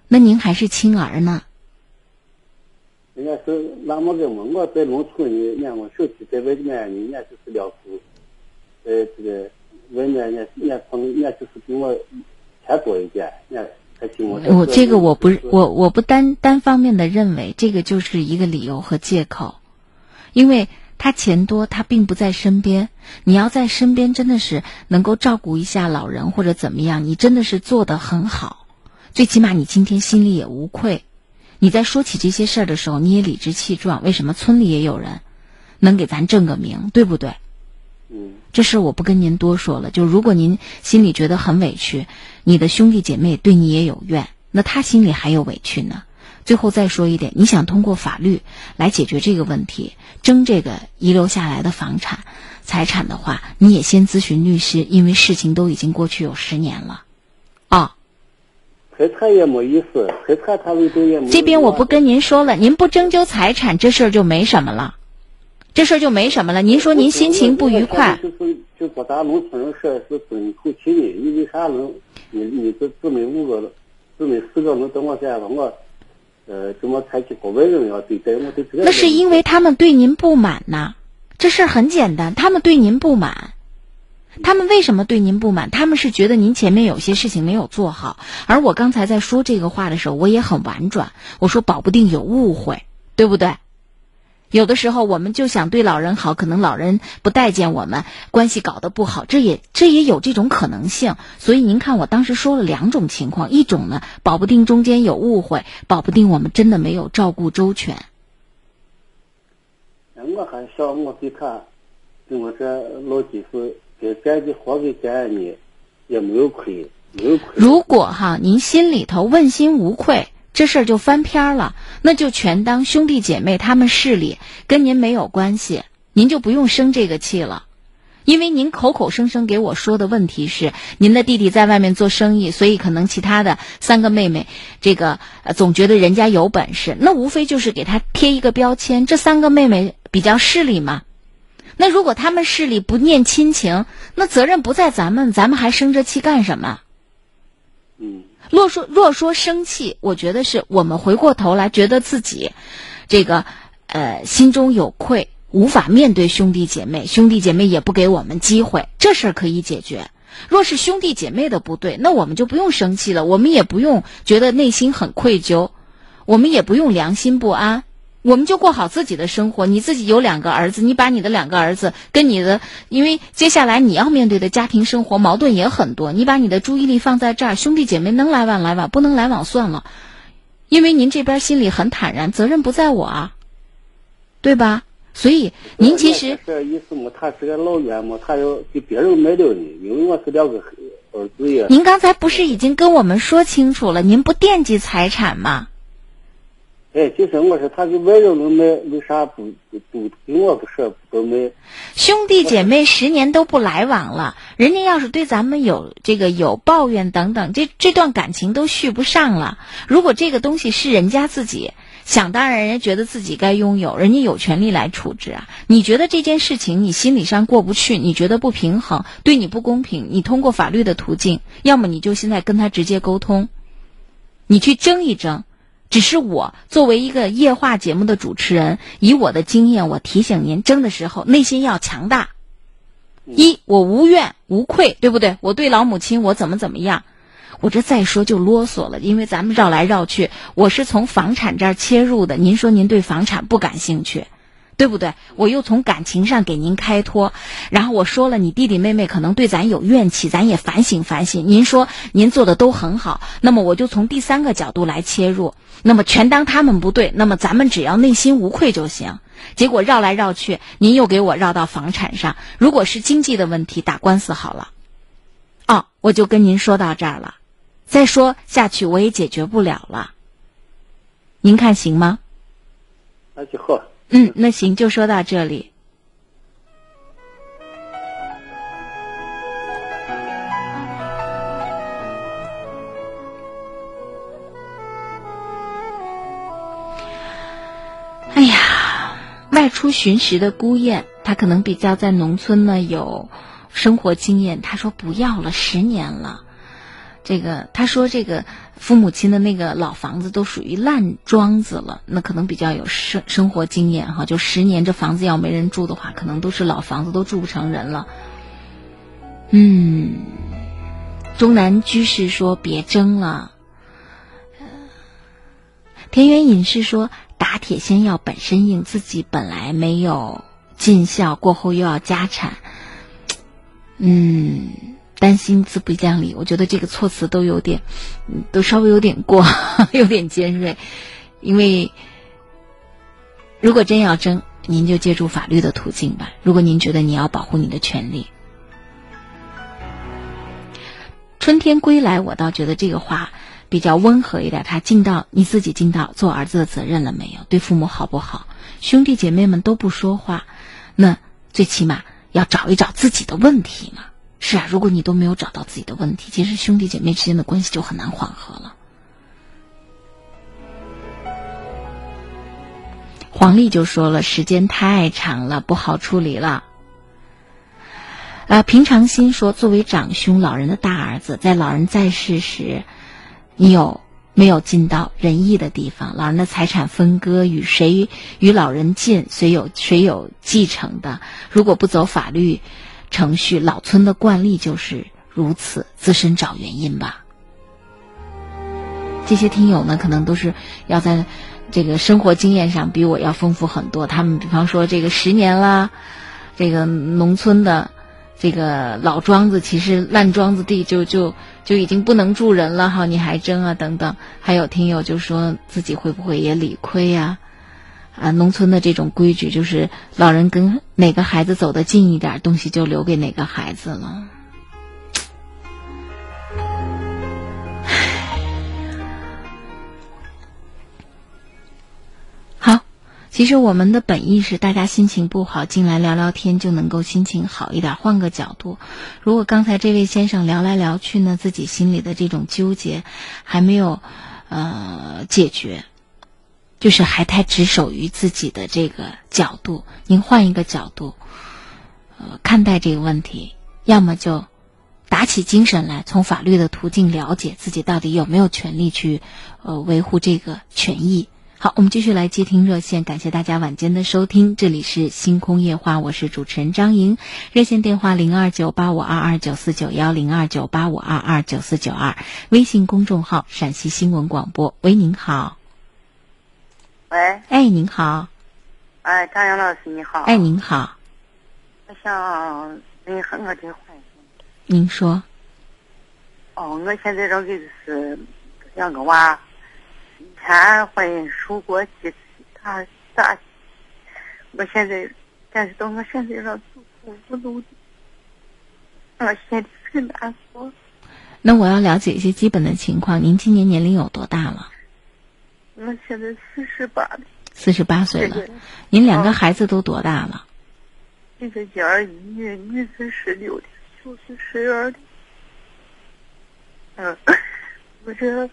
那您还是亲儿呢？人家是那么个嘛，我在农村呢，人家我手机在外面，人家就是两户，呃，这个外面人家人家朋人家就是比我钱多一点，人家还请我。我这个我不我我不单单方面的认为这个就是一个理由和借口，因为他钱多，他并不在身边。你要在身边，真的是能够照顾一下老人或者怎么样，你真的是做得很好。最起码你今天心里也无愧。你在说起这些事儿的时候，你也理直气壮。为什么村里也有人能给咱正个名，对不对？嗯这事我不跟您多说了。就如果您心里觉得很委屈，你的兄弟姐妹对你也有怨，那他心里还有委屈呢。最后再说一点，你想通过法律来解决这个问题，争这个遗留下来的房产财产的话，你也先咨询律师，因为事情都已经过去有十年了。啊、财产也没意思，财产他们都也没。这边我不跟您说了，您不征究财产，这事儿就没什么了，这事儿就没什么了。您说您心情不愉快，就是就把咱农村人说是争口气的，你为啥能？你你这姊妹五个，姊妹四个能等我这样我，呃，采取国外人要对待我对这个。那是因为他们对您不满呐。这事儿很简单，他们对您不满。他们为什么对您不满？他们是觉得您前面有些事情没有做好，而我刚才在说这个话的时候，我也很婉转，我说保不定有误会，对不对？有的时候我们就想对老人好，可能老人不待见我们，关系搞得不好，这也这也有这种可能性。所以您看，我当时说了两种情况，一种呢，保不定中间有误会，保不定我们真的没有照顾周全。我还想我给他，跟我这老几岁给攒的活给攒呢，也没有亏，没有亏。如果哈，您心里头问心无愧。这事儿就翻篇了，那就全当兄弟姐妹他们势力跟您没有关系，您就不用生这个气了，因为您口口声声给我说的问题是您的弟弟在外面做生意，所以可能其他的三个妹妹这个总觉得人家有本事，那无非就是给他贴一个标签，这三个妹妹比较势利嘛。那如果他们势力不念亲情，那责任不在咱们，咱们还生这气干什么？嗯。若说若说生气，我觉得是我们回过头来觉得自己，这个呃心中有愧，无法面对兄弟姐妹，兄弟姐妹也不给我们机会，这事儿可以解决。若是兄弟姐妹的不对，那我们就不用生气了，我们也不用觉得内心很愧疚，我们也不用良心不安。我们就过好自己的生活。你自己有两个儿子，你把你的两个儿子跟你的，因为接下来你要面对的家庭生活矛盾也很多，你把你的注意力放在这儿，兄弟姐妹能来往来往，不能来往算了。因为您这边心里很坦然，责任不在我啊，对吧？所以您其实这意思嘛，他是个老远嘛，他要给别人卖掉呢，因为我是两个儿子呀。您刚才不是已经跟我们说清楚了，您不惦记财产吗？哎，就是我说，他给外人能买，为啥不不跟我不说不买？兄弟姐妹十年都不来往了，人家要是对咱们有这个有抱怨等等，这这段感情都续不上了。如果这个东西是人家自己想当然，人家觉得自己该拥有，人家有权利来处置啊。你觉得这件事情你心理上过不去，你觉得不平衡，对你不公平，你通过法律的途径，要么你就现在跟他直接沟通，你去争一争。只是我作为一个夜话节目的主持人，以我的经验，我提醒您，争的时候内心要强大。一，我无怨无愧，对不对？我对老母亲，我怎么怎么样？我这再说就啰嗦了，因为咱们绕来绕去，我是从房产这儿切入的。您说您对房产不感兴趣？对不对？我又从感情上给您开脱，然后我说了，你弟弟妹妹可能对咱有怨气，咱也反省反省。您说您做的都很好，那么我就从第三个角度来切入，那么全当他们不对，那么咱们只要内心无愧就行。结果绕来绕去，您又给我绕到房产上。如果是经济的问题，打官司好了。哦，我就跟您说到这儿了，再说下去我也解决不了了。您看行吗？那就好。嗯，那行，就说到这里。哎呀，外出寻食的孤雁，他可能比较在农村呢有生活经验。他说不要了，十年了。这个他说这个父母亲的那个老房子都属于烂庄子了，那可能比较有生生活经验哈。就十年这房子要没人住的话，可能都是老房子都住不成人了。嗯，中南居士说别争了。田园隐士说打铁先要本身硬，自己本来没有尽孝，过后又要家产。嗯。担心自不讲理，我觉得这个措辞都有点，都稍微有点过，有点尖锐。因为如果真要争，您就借助法律的途径吧。如果您觉得你要保护你的权利，春天归来，我倒觉得这个话比较温和一点。他尽到你自己尽到做儿子的责任了没有？对父母好不好？兄弟姐妹们都不说话，那最起码要找一找自己的问题嘛。是啊，如果你都没有找到自己的问题，其实兄弟姐妹之间的关系就很难缓和了。黄丽就说了，时间太长了，不好处理了。啊，平常心说，作为长兄，老人的大儿子，在老人在世时，你有没有尽到仁义的地方？老人的财产分割与谁与老人近，谁有谁有继承的？如果不走法律。程序老村的惯例就是如此，自身找原因吧。这些听友呢，可能都是要在这个生活经验上比我要丰富很多。他们比方说这个十年啦，这个农村的这个老庄子，其实烂庄子地就就就已经不能住人了哈，你还争啊等等。还有听友就说自己会不会也理亏呀？啊农村的这种规矩就是老人跟哪个孩子走得近一点，东西就留给哪个孩子了。好，其实我们的本意是大家心情不好进来聊聊天就能够心情好一点，换个角度。如果刚才这位先生聊来聊去呢，自己心里的这种纠结还没有呃解决，就是还太执守于自己的这个角度。您换一个角度，呃，看待这个问题，要么就打起精神来，从法律的途径了解自己到底有没有权利去呃维护这个权益。好，我们继续来接听热线，感谢大家晚间的收听，这里是星空夜话，我是主持人张莹，热线电话零二九八五二二九四九幺零二九八五二二九四九二，微信公众号陕西新闻广播，喂，您好，喂，哎，您好，哎，张阳老师你好，哎，您好，我想问和我这婚您说，哦，我现在这个是两个娃。以前婚姻受过几次大大，我现在，但是到我现在这走投无路的，我心里很难过。那我要了解一些基本的情况。您今年年龄有多大了？我现在四十八了。四十八岁了。您两个孩子都多大了？一个一女，女是十六的，小是十二的。嗯，我这。儿，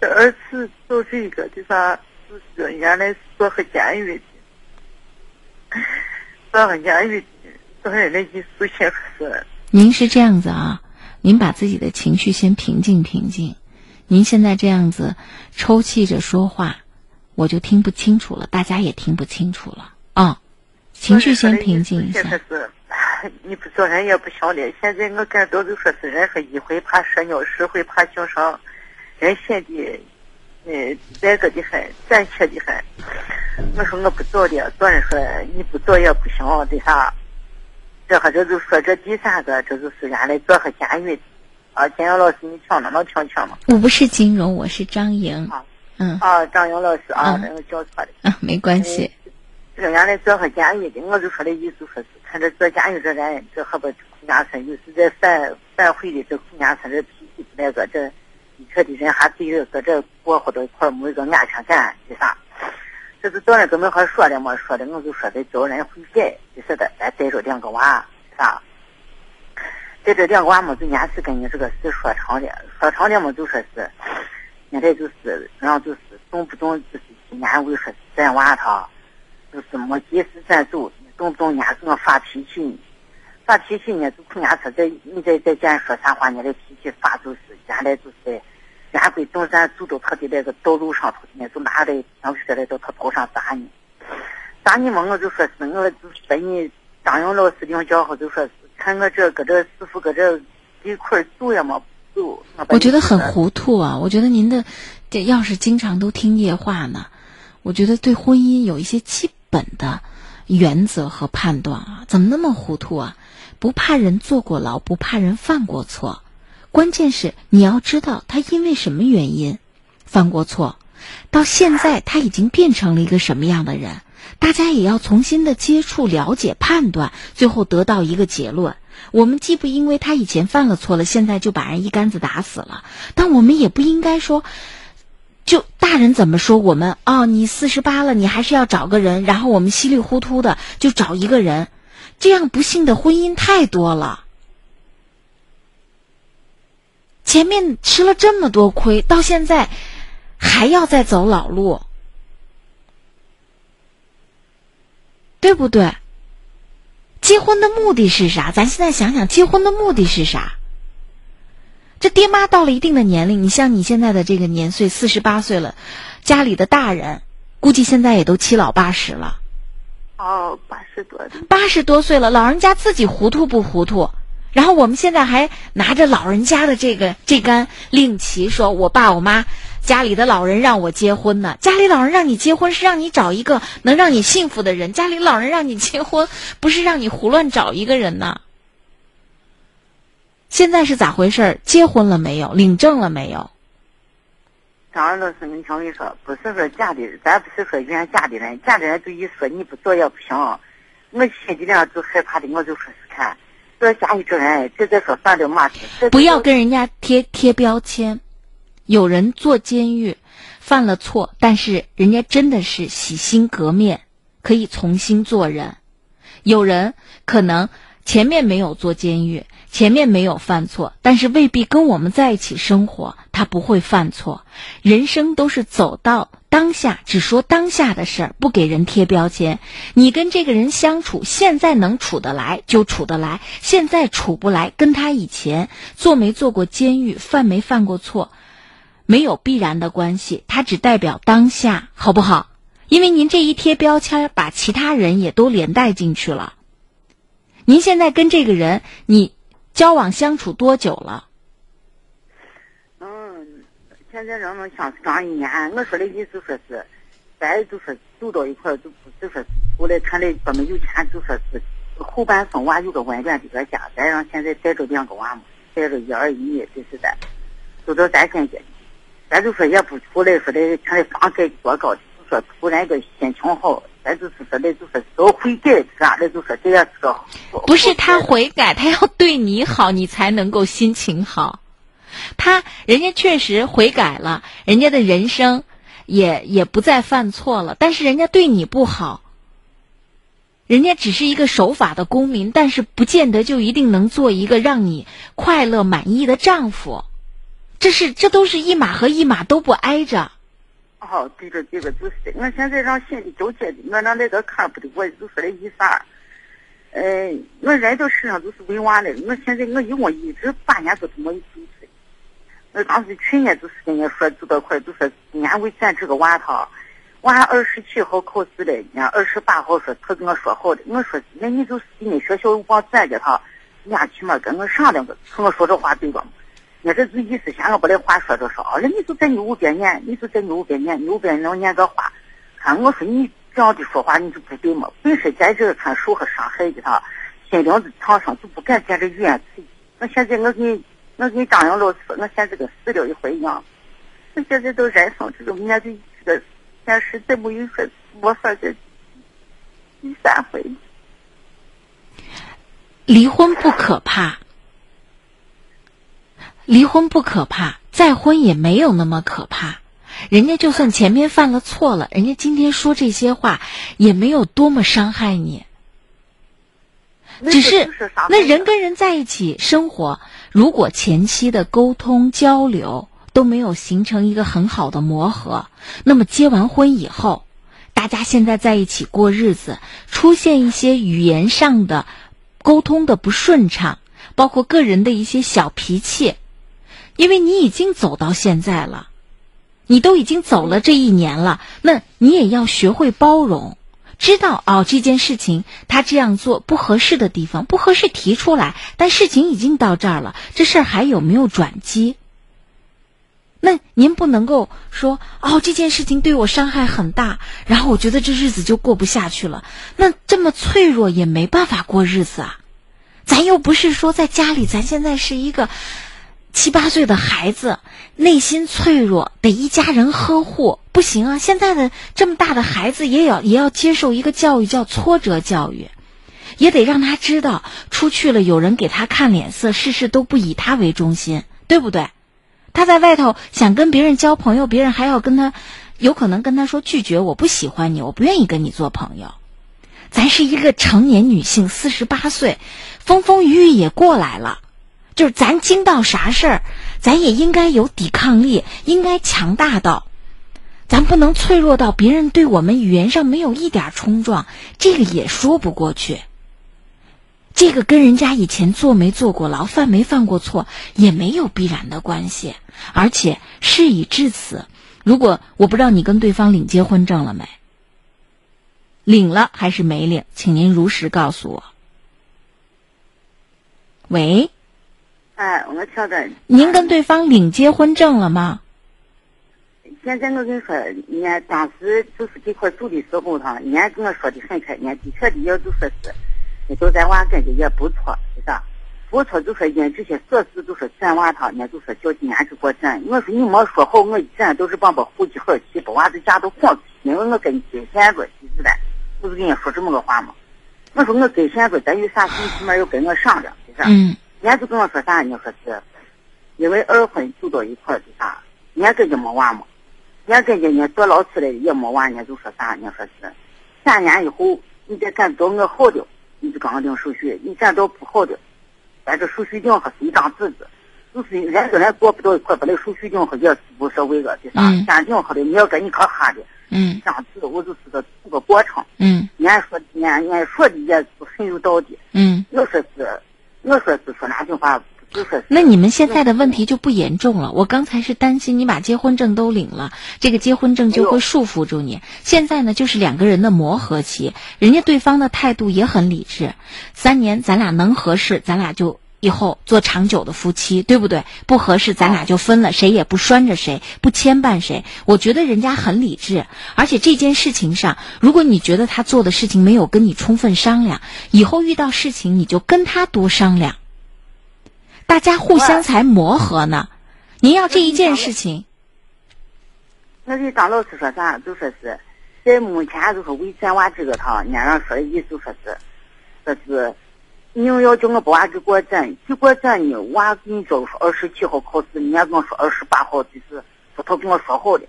这二次做这个的吧，就是原来是做和监狱的，做和监狱的，做人的艺术性是。您是这样子啊？您把自己的情绪先平静平静。您现在这样子抽泣着说话，我就听不清楚了，大家也听不清楚了啊。情绪先平静一下。是，你不做人也不晓得。现在我感到就说是人说一回怕蛇尿，十回怕井绳。人显得，呃，那个的很，胆怯的很。我说我不做的，做人说你不做也不行，对啥？这和这就说这第三个，这就是原来做和监狱的。啊，金阳老师，你听了能听清吗？我不是金荣，我是张莹。啊，嗯。啊，张莹老师啊，那个叫错的。啊，没关系。这原来做和监狱的，我就说的意思说是，看这做监狱这人，这还不苦家村，又是在反反悔的这苦家村，这脾气不那个这。一车的人还对着搁这过活到一块没一个安全感的啥？这是昨天跟没和说的嘛，说的我就说的找人会改，就是的，咱带着两个娃，在这两个娃嘛，就伢是跟你这个事说长的，说长的嘛就说是，现在就是，然后就是动不动就是今年为说咱娃他，就是没及时咱走，动不动伢给我发脾气，发脾气呢就人家说在你在在家说啥话，你的脾气发就是原来就是。原本等咱走到他的那个道路上头呢，就拿来枪下来到他头上砸你，砸你嘛，我就说是我就说你张勇老师领教好就说看我这搁这师傅搁这一块住也没住。我觉得很糊涂啊！我觉得您的这要是经常都听夜话呢，我觉得对婚姻有一些基本的原则和判断啊，怎么那么糊涂啊？不怕人坐过牢，不怕人犯过错。关键是你要知道他因为什么原因犯过错，到现在他已经变成了一个什么样的人，大家也要重新的接触、了解、判断，最后得到一个结论。我们既不因为他以前犯了错了，现在就把人一竿子打死了，但我们也不应该说，就大人怎么说我们哦，你四十八了，你还是要找个人，然后我们稀里糊涂的就找一个人，这样不幸的婚姻太多了。前面吃了这么多亏，到现在还要再走老路，对不对？结婚的目的是啥？咱现在想想，结婚的目的是啥？这爹妈到了一定的年龄，你像你现在的这个年岁，四十八岁了，家里的大人估计现在也都七老八十了。哦，八十多。八十多岁了，老人家自己糊涂不糊涂？然后我们现在还拿着老人家的这个这杆令旗，说我爸我妈家里的老人让我结婚呢。家里老人让你结婚是让你找一个能让你幸福的人，家里老人让你结婚不是让你胡乱找一个人呢。现在是咋回事？结婚了没有？领证了没有？张二老师，你听我跟你说，不是说家里，咱不是说怨家里人，家里人就一说你不做也不行。我心里边就害怕的，我就说是看，这家里这人，这再说反正嘛。不要跟人家贴贴标签。有人坐监狱，犯了错，但是人家真的是洗心革面，可以重新做人。有人可能前面没有坐监狱。前面没有犯错，但是未必跟我们在一起生活，他不会犯错。人生都是走到当下，只说当下的事儿，不给人贴标签。你跟这个人相处，现在能处得来就处得来，现在处不来，跟他以前做没做过监狱，犯没犯过错，没有必然的关系。它只代表当下，好不好？因为您这一贴标签，把其他人也都连带进去了。您现在跟这个人，你。交往相处多久了？嗯，现在人们相处上一年。我说的意思说是，咱就说走到一块儿，就不是说出来看来咱们有钱，就说是后半生娃有个温暖的个家。咱让现在带着两个娃嘛，带着一儿一女，这是咱，走到咱现在，咱就说也不出来说的看来房盖多高，就说突然个心情好。咱就是说的，就是要悔改啥的，就说这样子。不是他悔改，他要对你好，你才能够心情好。他人家确实悔改了，人家的人生也也不再犯错了，但是人家对你不好。人家只是一个守法的公民，但是不见得就一定能做一个让你快乐满意的丈夫。这是这都是一码和一码都不挨着。哦，对着对着就是，我现在让心里纠结的，我那那个看不得，我就说的意思儿。呃，我人到世上都是为娃的，我现在我一共一直八年都这么一回事。我当时去年就是跟人说走到块，就说今年为咱这个娃他，娃二十七号考试的，人家二十八号说他跟我说好的，我说那你就是你们学校往转给他，人家起码跟我商量个，跟我说这话对吧？那这是意思，嫌我把这话说着说，了，你就在你屋边念，你就在你屋边念，你屋边能念个话。看我说你这样的说话，你就不对嘛。本身在这看受和伤害的他，心灵子创伤就不敢在这语言刺激。我现在我给你，我给你张扬老师，我现在跟死了一回一样。我现在都人生这个面对这个现实，再没有说没法这第三回。离婚不可怕。离婚不可怕，再婚也没有那么可怕。人家就算前面犯了错了，人家今天说这些话也没有多么伤害你。只是那人跟人在一起生活，如果前期的沟通交流都没有形成一个很好的磨合，那么结完婚以后，大家现在在一起过日子，出现一些语言上的沟通的不顺畅，包括个人的一些小脾气。因为你已经走到现在了，你都已经走了这一年了，那你也要学会包容，知道哦这件事情他这样做不合适的地方不合适提出来，但事情已经到这儿了，这事儿还有没有转机？那您不能够说哦这件事情对我伤害很大，然后我觉得这日子就过不下去了，那这么脆弱也没办法过日子啊，咱又不是说在家里，咱现在是一个。七八岁的孩子内心脆弱，得一家人呵护，不行啊！现在的这么大的孩子也要也要接受一个教育，叫挫折教育，也得让他知道出去了有人给他看脸色，事事都不以他为中心，对不对？他在外头想跟别人交朋友，别人还要跟他，有可能跟他说拒绝，我不喜欢你，我不愿意跟你做朋友。咱是一个成年女性，四十八岁，风风雨雨也过来了。就是咱经到啥事儿，咱也应该有抵抗力，应该强大到，咱不能脆弱到别人对我们语言上没有一点冲撞，这个也说不过去。这个跟人家以前坐没坐过牢、犯没犯过错也没有必然的关系。而且事已至此，如果我不知道你跟对方领结婚证了没，领了还是没领，请您如实告诉我。喂。哎，我听着。您跟对方领结婚证了吗？现在我跟你说，人家当时就是这块住的时候哈，人家跟我说的很开，人家的确的也就说是，你都咱娃感觉也不错，是吧？不错，就说因这些琐事就说咱娃他，人家就说叫今年去给我攒。我说你没说好，我攒都是帮把户籍好起，把娃子家都晃去，因为我跟你给钱着急似的，不是跟你说这么个话嘛？我说我给钱着，咱有啥事起码要跟我商量，是吧？嗯。人家就跟我说啥？人家说是，因为二婚住到一块儿的啥？人家跟家没娃嘛，人家跟家人家做老师的也没娃，人家就说啥？人家说是，三年以后你再敢找我好的，你就跟我领手续；你敢找不好的，咱这手续定还是一张纸子，就是人跟人过不到一块，把那手续定和也无所谓个，的啥？先定好的，你要跟你可哈的，嗯，这样子我就是个这个过程，嗯，人家说，人家人家说的也是很有道理，嗯，要说是。我说是说哪句话，就说。那你们现在的问题就不严重了。我刚才是担心你把结婚证都领了，这个结婚证就会束缚住你。现在呢，就是两个人的磨合期，人家对方的态度也很理智。三年咱俩能合适，咱俩就以后做长久的夫妻，对不对？不合适，咱俩就分了，谁也不拴着谁，不牵绊谁。我觉得人家很理智，而且这件事情上，如果你觉得他做的事情没有跟你充分商量，以后遇到事情你就跟他多商量。大家互相才磨合呢。您要这一件事情，那给张老师说啥？就说是在目前就是为咱娃这个趟，人家说的意思说是，说是，你要叫我把娃给我攒，给我攒呢，娃给你说二十七号考试，人家跟我说二十八号就是说他跟我说好的，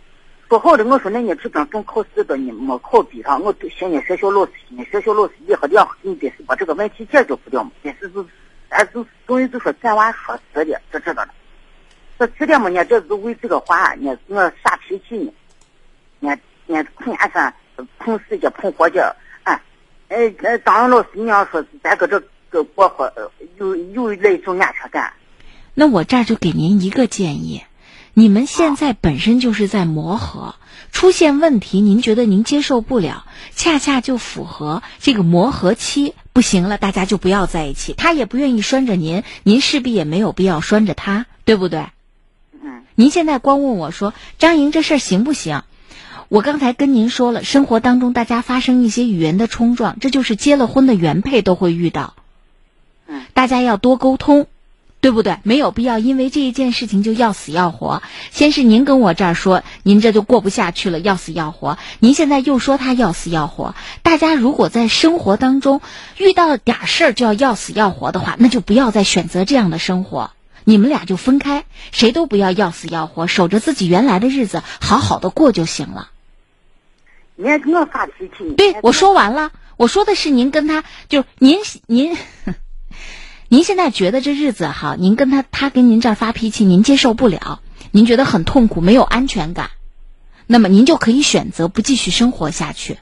说好的，我说那你这边正考试的呢，没考比上，我对现在学校老师，现在学校老师以后两，你得是把这个问题解决不掉嘛，但是是。俺就终于就说咱娃说实的，就知道了。说实的嘛，人家这是为这个话，人家我啥脾气呢？人家人家碰眼上碰时间碰活劲儿，哎哎，那张老师你要说咱搁这个过活，有有那种安全感。那我这儿就给您一个建议，你们现在本身就是在磨合，出现问题您觉得您接受不了，恰恰就符合这个磨合期。不行了，大家就不要在一起。他也不愿意拴着您，您势必也没有必要拴着他，对不对？嗯。您现在光问我说张莹这事儿行不行？我刚才跟您说了，生活当中大家发生一些语言的冲撞，这就是结了婚的原配都会遇到。嗯。大家要多沟通。对不对？没有必要因为这一件事情就要死要活。先是您跟我这儿说，您这就过不下去了，要死要活。您现在又说他要死要活。大家如果在生活当中遇到点事儿就要要死要活的话，那就不要再选择这样的生活。你们俩就分开，谁都不要要死要活，守着自己原来的日子，好好的过就行了。你还跟我发脾气？对，我说完了。我说的是您跟他，就您您。您现在觉得这日子哈，您跟他他跟您这儿发脾气，您接受不了，您觉得很痛苦，没有安全感，那么您就可以选择不继续生活下去，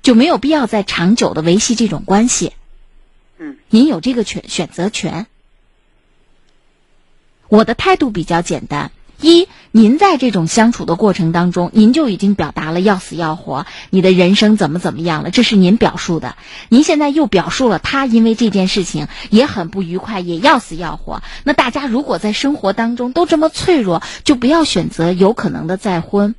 就没有必要再长久的维系这种关系。嗯，您有这个权选择权。我的态度比较简单。一，您在这种相处的过程当中，您就已经表达了要死要活，你的人生怎么怎么样了，这是您表述的。您现在又表述了他因为这件事情也很不愉快，也要死要活。那大家如果在生活当中都这么脆弱，就不要选择有可能的再婚，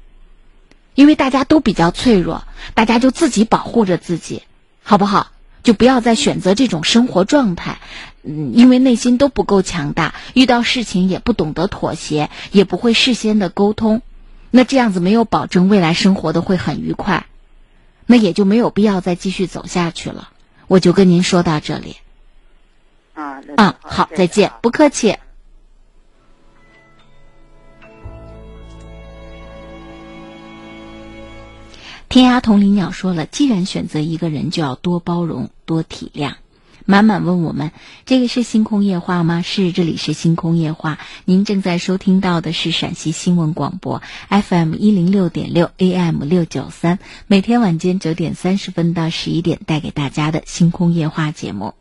因为大家都比较脆弱，大家就自己保护着自己，好不好？就不要再选择这种生活状态。嗯，因为内心都不够强大，遇到事情也不懂得妥协，也不会事先的沟通，那这样子没有保证未来生活的会很愉快，那也就没有必要再继续走下去了。我就跟您说到这里。啊，嗯，好，再见，不客气。天涯同林鸟说了，既然选择一个人，就要多包容，多体谅。满满问我们：“这个是星空夜话吗？”是，这里是星空夜话。您正在收听到的是陕西新闻广播 FM 一零六点六 AM 六九三，每天晚间九点三十分到十一点带给大家的星空夜话节目。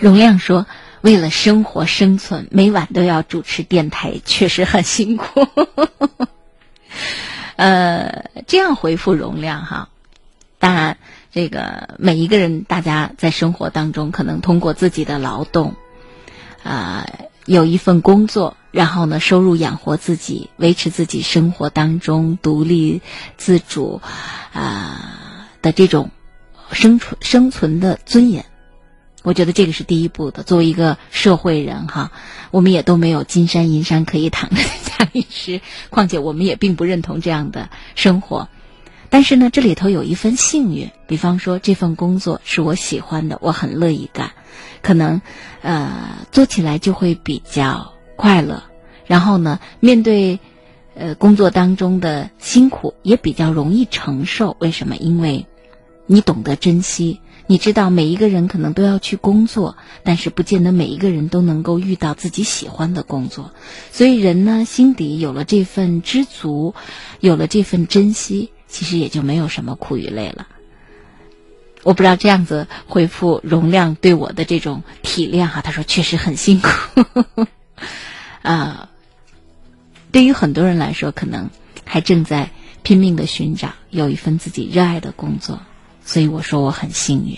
容亮说：“为了生活生存，每晚都要主持电台，确实很辛苦。呃，这样回复容量哈。当然，这个每一个人，大家在生活当中可能通过自己的劳动，啊，有一份工作，然后呢，收入养活自己，维持自己生活当中独立自主啊的这种生存生存的尊严。我觉得这个是第一步的。作为一个社会人哈，我们也都没有金山银山可以躺着的家里吃，况且我们也并不认同这样的生活。但是呢，这里头有一份幸运，比方说这份工作是我喜欢的，我很乐意干，可能呃做起来就会比较快乐。然后呢，面对呃工作当中的辛苦也比较容易承受。为什么？因为你懂得珍惜，你知道每一个人可能都要去工作，但是不见得每一个人都能够遇到自己喜欢的工作。所以人呢，心底有了这份知足，有了这份珍惜。其实也就没有什么苦与累了。我不知道这样子回复容量对我的这种体谅哈，他说确实很辛苦。啊，对于很多人来说，可能还正在拼命的寻找有一份自己热爱的工作，所以我说我很幸运。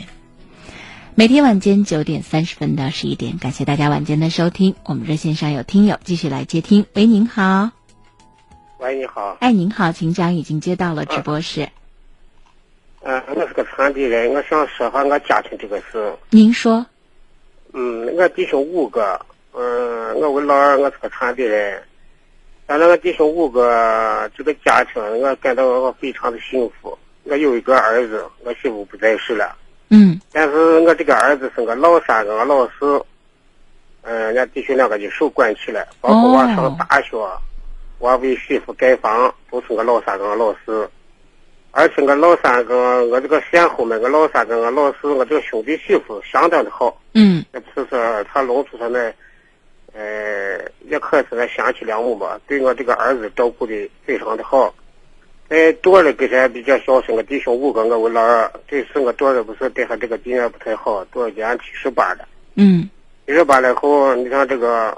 每天晚间九点三十分到十一点，感谢大家晚间的收听。我们热线上有听友继续来接听，喂，您好。喂，你好。哎，您好，请讲，已经接到了直播室。嗯，我是个残疾人，我想说下我家庭这个事。您说。嗯，我弟兄五个，嗯，我为老二，我是个残疾人。但那个弟兄五个，这个家庭我感到我非常的幸福。我有一个儿子，我媳妇不在世了。嗯。但是我这个儿子是我老三，跟我老四。嗯，俺弟兄两个就受管起来，包括我上大学。我为媳妇盖房，都是我老三跟我老四，而且我老三跟我这个先后面，我老三跟我老四，我这个兄弟媳妇相当的好。嗯。也不是说他弄出他那，呃，也可是那贤妻良母吧，对我这个儿子照顾的非常的好。在多了跟前比较孝顺，我弟兄五个，我为老二。这次我多了不是对他这个病也不太好，多了今年七十八了。嗯。七十八了后，你看这个。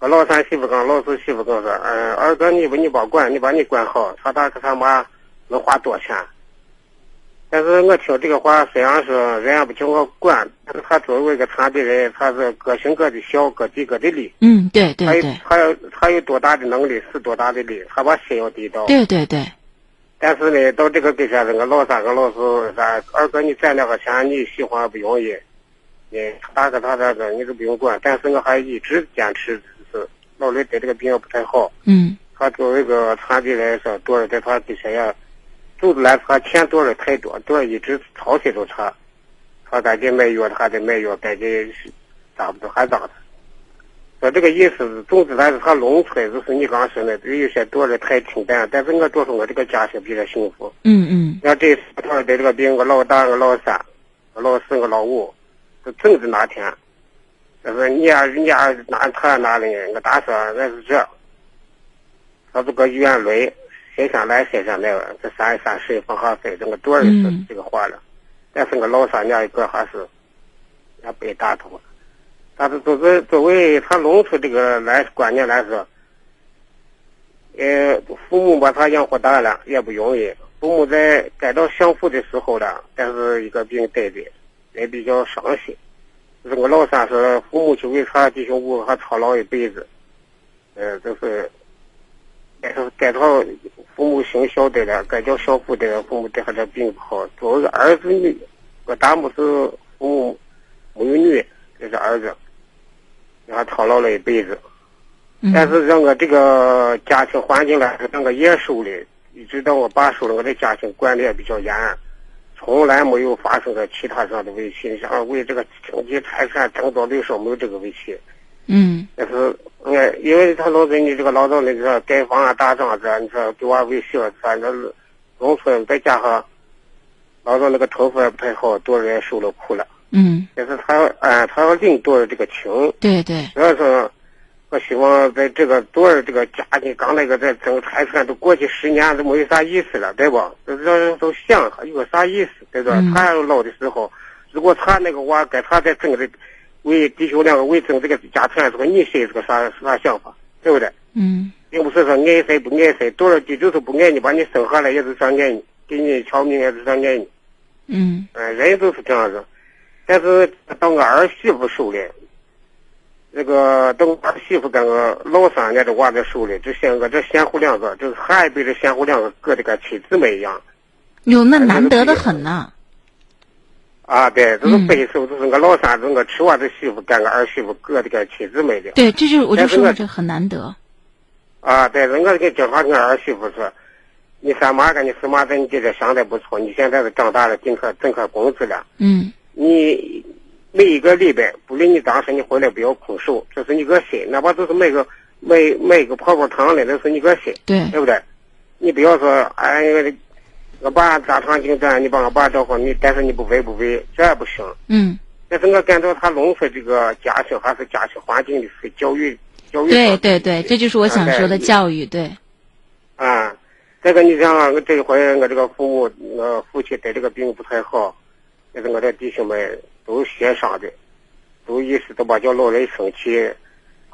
我老三媳妇跟老四媳妇跟我说：“嗯，二哥，你不你别管，你把你管好，他大他他妈能花多钱？”但是我听这个话，虽然说人家不叫我管，但是他作为一个残疾人，他是各行各的孝，各地各的力。嗯，对对对。他有他有他有多大的能力，使多大的力，他把心要低到。对对对。但是呢，到这个跟前，这个老三跟老四说：“二哥，你攒两个钱，你喜欢不容易。嗯，大哥他这个你都不用管，但是我还一直坚持。”老李得这个病不太好，嗯，他作为一个残疾来说，多少在他跟前呀，走着来他钱多少太多，多少一直操心着他，他赶紧买药，他还得买药，赶紧咋不着还咋的。说这个意思是，总之，但是他农村就是你刚说的，有些做的太清淡，但是我多说我这个家庭比较幸福。嗯嗯。像这次他得这个病，我老大，我老三，我老四，我老五，就正是那天。他说：“你呀，人家拿他哪里？我大说那是这，他这个医院累，谁先来谁先来，这三三十放下费，这个多少是这个话了。但是我老三家一个还是也被打通了。但是作为作为他农村这个来观念来说，呃，父母把他养活大了也不容易。父母在该到享福的时候了，但是一个病得的，也比较伤心。”就是我老三说，父母就为他弟兄五还操劳一辈子，呃，就是该他该到父母行孝的了，该叫孝父的父母对他这病不好。作为儿子女，我大母是父母没有女，这是儿子，让他操劳了一辈子。但是让我这个家庭环境来说，让我爷受的，一直到我爸收了，我的家庭管的也比较严。从来没有发生过其他上的危险，像为这个经济财产争夺对手没有这个问题。嗯。但是，呃，因为他老在你这个老早那个盖房啊、打仗这，你说给娃维系了，反正农村再加上老早那个政府也不太好，多少人受了苦了。嗯。但是他要哎，他要领多少这个情。对对。主要是。我希望在这个多少这个家庭刚那个在争财产都过去十年都没有啥意思了，对吧？这人都想有个啥意思，对吧？他老的时候，如果他那个娃该他在争的为弟兄两个为争这个家产是个你谁是个啥啥想法，对不对？嗯并不是说爱谁不爱谁，多少句就是不爱你，把你生下来也是想爱你，给你条命也是想爱你。嗯嗯，人都是这样子，但是到我儿媳妇手里，这个等我儿媳妇跟我老三家这娃在手里，这像我这先后两个，就是下一辈子仙乎两个，搁的跟亲姊妹一样。哟，那难得的很呢。啊，对，这是嗯背手，就是我老三，是我吃娃子媳妇跟我儿媳妇搁的跟亲姊妹的。对，这就是我就说了，这很难得。啊，对，我跟经常跟儿媳妇说，你三妈跟你四妈在你姐姐想的不错，你现在是长大了，挣可挣可工资了，嗯你每一个礼拜，不论你当时你回来不要空手，这是你个心，哪怕就是买个买买个泡泡糖的，那是你个心，对对不对？你不要说，哎，我爸大堂进站，你把我爸招呼你，但是你不喂不喂，这也不行。嗯，但是我感到他农村这个家庭还是家庭环境的是教育教育对对对，这就是我想说的教育。对，啊，这个你想啊，我这一回我这个父母，我父亲得这个病不太好，也是我的弟兄们都协商的，都意思都把叫老人生气，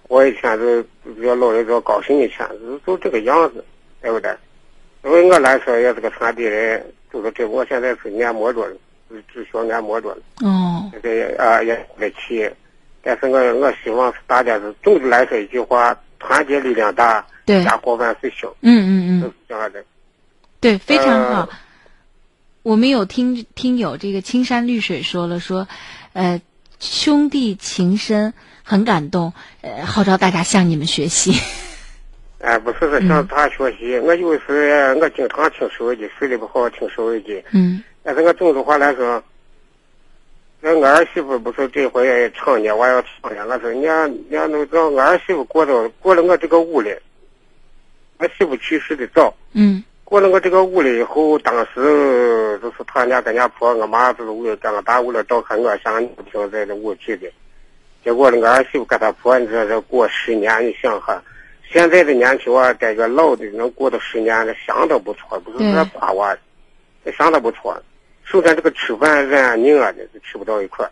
我一天都叫老人多高兴一天，就就这个样子，对不对？作为我来说，也是个残疾人，就是这我现在是按摩着了，只只需按摩着了，哦，这个啊也得气，但是我我希望是大家是总的来说一句话，团结力量大，对家伙万事兴。嗯嗯嗯就是，这样的。对，非常好呃。我们有听听友这个青山绿水说了说，呃，兄弟情深，很感动，呃，号召大家向你们学习。哎，不是说向他学习，我有时我经常听收音机，睡得不好听收音机，嗯但是我总的话来说，那我儿媳妇不是这回成年我要成年，我说你要你要能让我儿媳妇过到过了我这个屋里，我媳妇去世的早，嗯过了我这个屋里以后，当时就是他家跟人家婆，我妈就是屋里跟我大屋里照看我，想不听在这屋去的。结果呢，我儿媳妇跟他婆，你说这过十年，你想哈，现在的年轻娃，感觉老的能过到十年，这相当不错，不是说八娃，这相当不错。首先这个吃饭人啊拧啊的，就吃不到一块儿。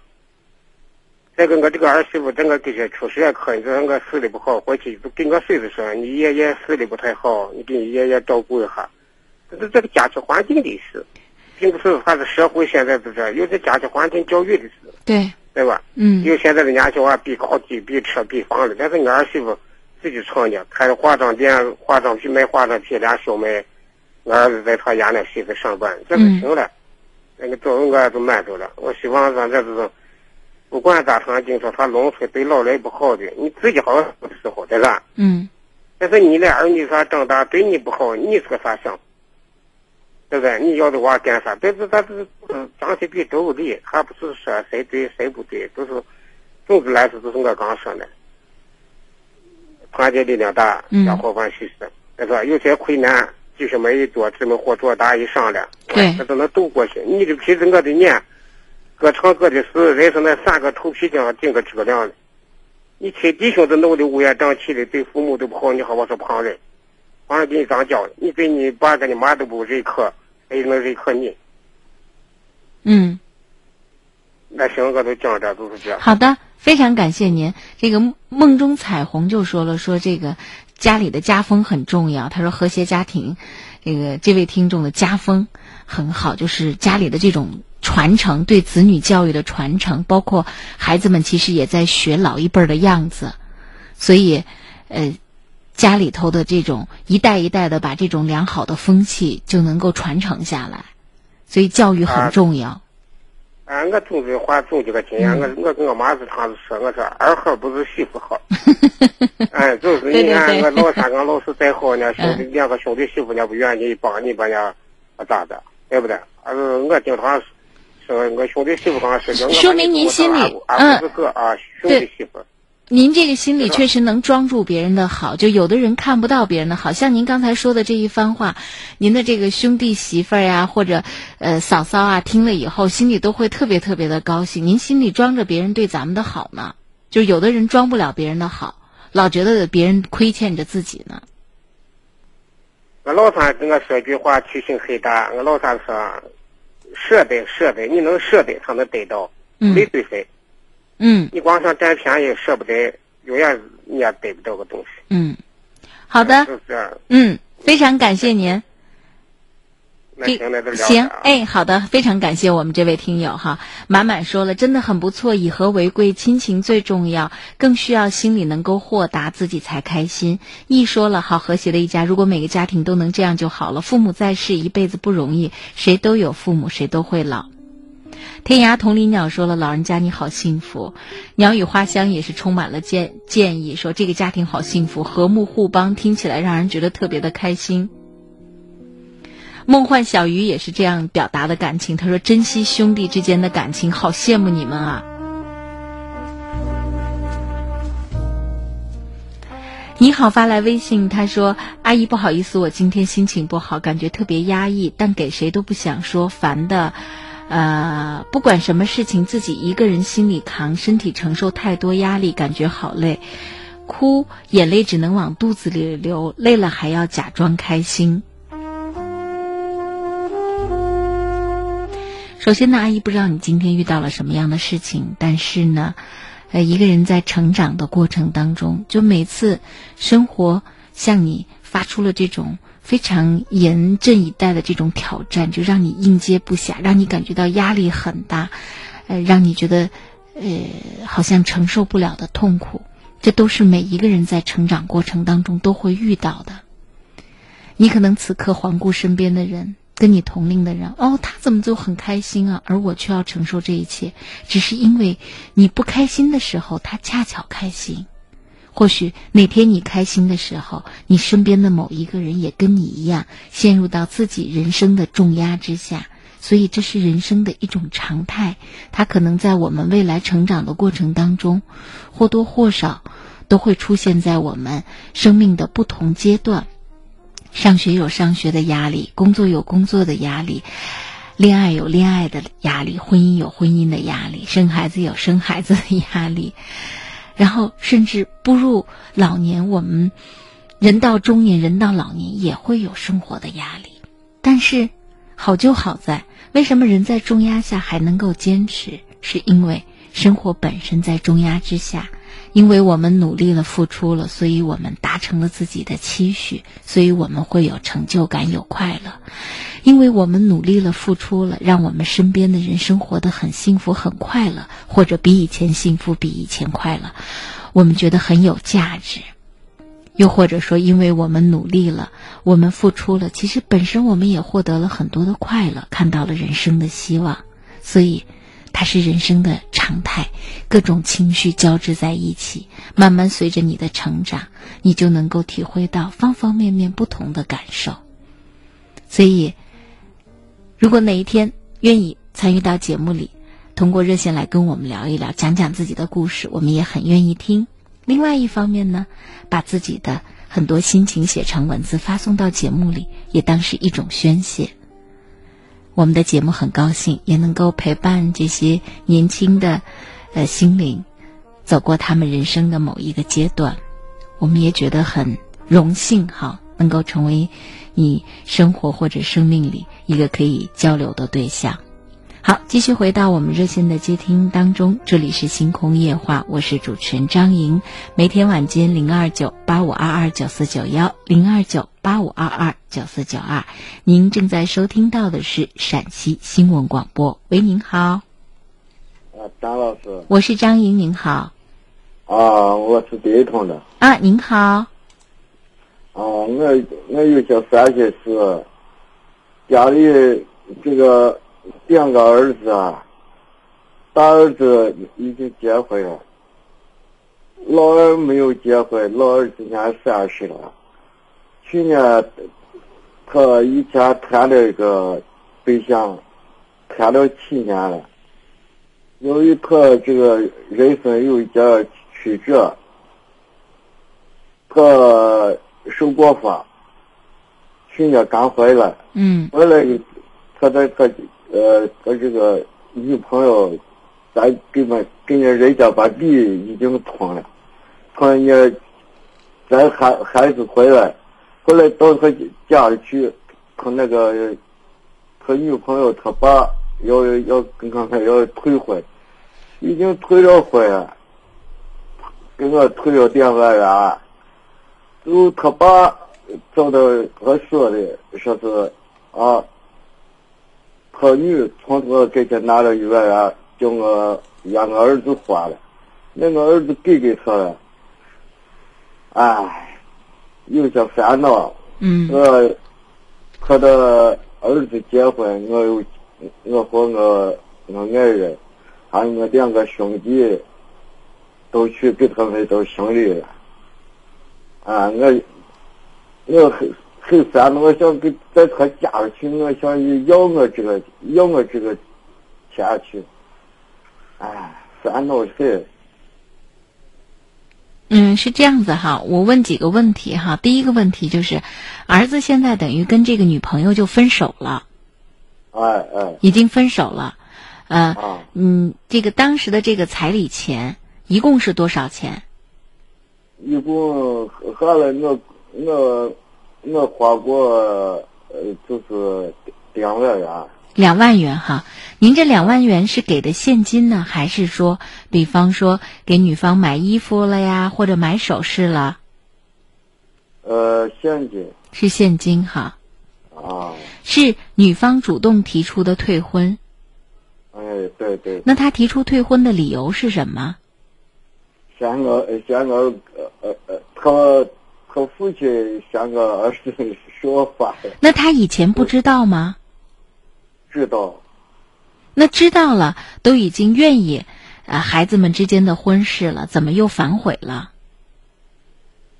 再跟我这个儿媳妇，这个这些确实也可以，这我睡的不好，回去就跟我孙子说，你爷爷睡的不太好，你给你爷爷照顾一下。这是这个家庭环境的事，并不是还是社会现在是这，有这家庭环境教育的事，对，对吧？嗯有现在的年轻娃比高低、比车、比房子，但是我儿媳妇自己创业，开化妆店、化妆品卖化妆品，俩小妹，我儿子在他家那媳妇上班，这就行了。那个作为我都满足了。我希望咱这是，不管咋说，就说他农村对老人不好的，你自己好的时候，对吧？嗯但是你的儿女啥长大对你不好，你是个啥想法？对不对？你要的话干啥？但是他是嗯，张起比周理，还不是说谁对谁不对，都是总之来说，都是我刚说的，团结力量大，嗯家伙万事兴，对吧？有些困难，弟兄们一多，姊妹伙做大一商量，对这都能渡过去。你的皮子我的脸，各唱各的事，人生那三个头皮匠顶个车辆的。你亲弟兄都弄得乌烟瘴气的，对父母都不好，你好我说旁人，旁人给你当教的，你对你爸跟你妈都不认可，谁能认可你？嗯，那行，我都讲这都是这样。好的，非常感谢您。这个梦中彩虹就说了，说这个家里的家风很重要。他说和谐家庭，这个这位听众的家风很好，就是家里的这种传承，对子女教育的传承，包括孩子们其实也在学老一辈儿的样子，所以，呃。家里头的这种一代一代的把这种良好的风气就能够传承下来，所以教育很重要。啊，我总的话总结个经验，我我跟我妈是常说，我说二好不是媳妇好。哎，就是你看我老三跟老四再好呢，兄弟两个兄弟媳妇呢不愿意帮你，把人家咋的，对不对？啊我经常说，我兄弟媳妇刚说，说明您心里嗯，是个啊兄弟媳妇。您这个心里确实能装住别人的好，就有的人看不到别人的好，像您刚才说的这一番话，您的这个兄弟媳妇儿呀，或者呃嫂嫂啊，听了以后心里都会特别特别的高兴。您心里装着别人对咱们的好呢，就有的人装不了别人的好，老觉得别人亏欠着自己呢。我老三跟我说一句话，提醒很大。我老三说：“舍得，舍得，你能舍得，才能得到。嗯没对谁。嗯你光想占便宜，舍不得，永远你也得不到个东西。嗯，好的，是这样。嗯，非常感谢您。那行，哎，好的，非常感谢我们这位听友哈，满满说了，真的很不错，以和为贵，亲情最重要，更需要心里能够豁达，自己才开心。一说了，好和谐的一家，如果每个家庭都能这样就好了。父母在世一辈子不容易，谁都有父母，谁都会老。天涯同林鸟说了：“老人家你好幸福。”鸟语花香也是充满了建建议，说这个家庭好幸福，和睦互帮，听起来让人觉得特别的开心。梦幻小鱼也是这样表达的感情，他说：“珍惜兄弟之间的感情，好羡慕你们啊！”你好，发来微信，他说：“阿姨，不好意思，我今天心情不好，感觉特别压抑，但给谁都不想说，烦的。呃，不管什么事情，自己一个人心里扛，身体承受太多压力，感觉好累，哭，眼泪只能往肚子里流，累了还要假装开心。”首先呢，阿姨不知道你今天遇到了什么样的事情，但是呢，呃，一个人在成长的过程当中，就每次生活向你发出了这种非常严阵以待的这种挑战，就让你应接不暇，让你感觉到压力很大，呃，让你觉得呃好像承受不了的痛苦，这都是每一个人在成长过程当中都会遇到的。你可能此刻环顾身边的人。跟你同龄的人，哦，他怎么就很开心啊？而我却要承受这一切，只是因为你不开心的时候，他恰巧开心。或许哪天你开心的时候，你身边的某一个人也跟你一样，陷入到自己人生的重压之下。所以这是人生的一种常态，它可能在我们未来成长的过程当中，或多或少都会出现在我们生命的不同阶段。上学有上学的压力，工作有工作的压力，恋爱有恋爱的压力，婚姻有婚姻的压力，生孩子有生孩子的压力，然后甚至步入老年，我们人到中年，人到老年也会有生活的压力。但是好就好在，为什么人在重压下还能够坚持？是因为生活本身在重压之下。因为我们努力了、付出了，所以我们达成了自己的期许，所以我们会有成就感、有快乐。因为我们努力了、付出了，让我们身边的人生活得很幸福、很快乐，或者比以前幸福、比以前快乐，我们觉得很有价值。又或者说，因为我们努力了，我们付出了，其实本身我们也获得了很多的快乐，看到了人生的希望，所以。它是人生的常态，各种情绪交织在一起，慢慢随着你的成长，你就能够体会到方方面面不同的感受。所以，如果哪一天愿意参与到节目里，通过热线来跟我们聊一聊，讲讲自己的故事，我们也很愿意听。另外一方面呢，把自己的很多心情写成文字发送到节目里，也当是一种宣泄。我们的节目很高兴，也能够陪伴这些年轻的，呃，心灵，走过他们人生的某一个阶段。我们也觉得很荣幸，哈，能够成为你生活或者生命里一个可以交流的对象。好，继续回到我们热线的接听当中，这里是星空夜话，我是主持人张莹。每天晚间零二九八五二二九四九幺零二九八五二二九四九二，您正在收听到的是陕西新闻广播。喂，您好。啊，张老师。我是张莹，您好。啊，我是对通的。啊，您好。啊，我我有些烦心事，家里这个。两个儿子啊，大儿子已经结婚了，老二没有结婚，老二今年三十了。去年他以前谈了一个对象，谈了七年了。由于他这个人生有一点曲折，他受过伤，去年刚回来。嗯。回来，他在他。呃，他这个女朋友，咱给们给人人家把地已经通了，通人家，咱孩孩子回来，回来到他家里去，他那个，他女朋友他爸要要跟刚才要退婚，已经退了婚了，给我退了电话员，就他爸找到他说的，说是啊，他女从我给前拿了一万元，叫我让我儿子花了，那个儿子给给他了，哎，有些烦恼。嗯。我和他儿子结婚，我有我和我我爱人，还有我两个兄弟，都去给他们都行礼了。啊，我我很很烦恼，我想给在他家去，我想要我这个要我这个钱去。哎，烦恼很。嗯，是这样子哈，我问几个问题哈。第一个问题就是，儿子现在等于跟这个女朋友就分手了，哎哎，已经分手了，呃，啊，嗯，这个当时的这个彩礼钱一共是多少钱？一共花了我我我花过呃就是两万元。两万元哈，您这两万元是给的现金呢，还是说，比方说给女方买衣服了呀，或者买首饰了？呃，现金。是现金哈。啊。是女方主动提出的退婚。哎，对对。那他提出退婚的理由是什么？嫌我嫌我呃呃，他他父亲嫌我儿子说法。那他以前不知道吗？知道，那知道了，都已经愿意，呃，孩子们之间的婚事了，怎么又反悔了？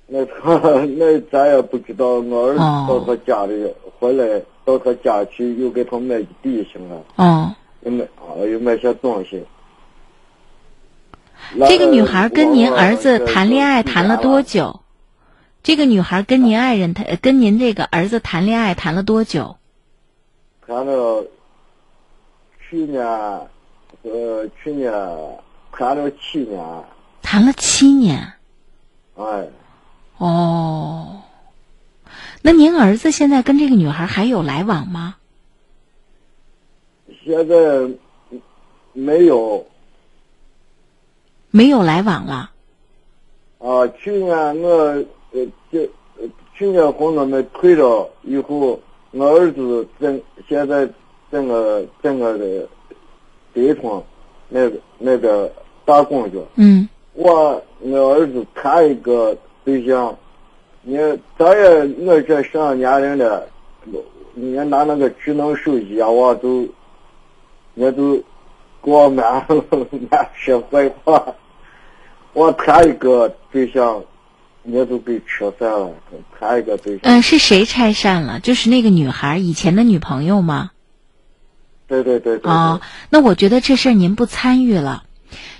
那他那咱也不知道，我儿子到他家里回来，到他家去又给他买地行了，哦，又买啊，又买些东西。这个女孩跟您儿子谈恋爱谈了多久？这个女孩跟您爱人谈，跟您这个儿子谈恋爱谈了多久？谈了。去年，呃，去年谈了七年。谈了七年。哎。哦。那您儿子现在跟这个女孩还有来往吗？现在没有。没有来往了。啊，去年我呃，就去年和我们退了以后，我儿子在现在。在我在我的北方那个那个打工去。嗯。我我儿子谈一个对象，你咱也我这上年龄了，你拿那个智能手机啊，我都，我都给我满满说坏话。我谈一个对象，你都被拆散了。谈一个对象。嗯，是谁拆散了？就是那个女孩以前的女朋友吗？对对对对啊，那我觉得这事儿您不参与了，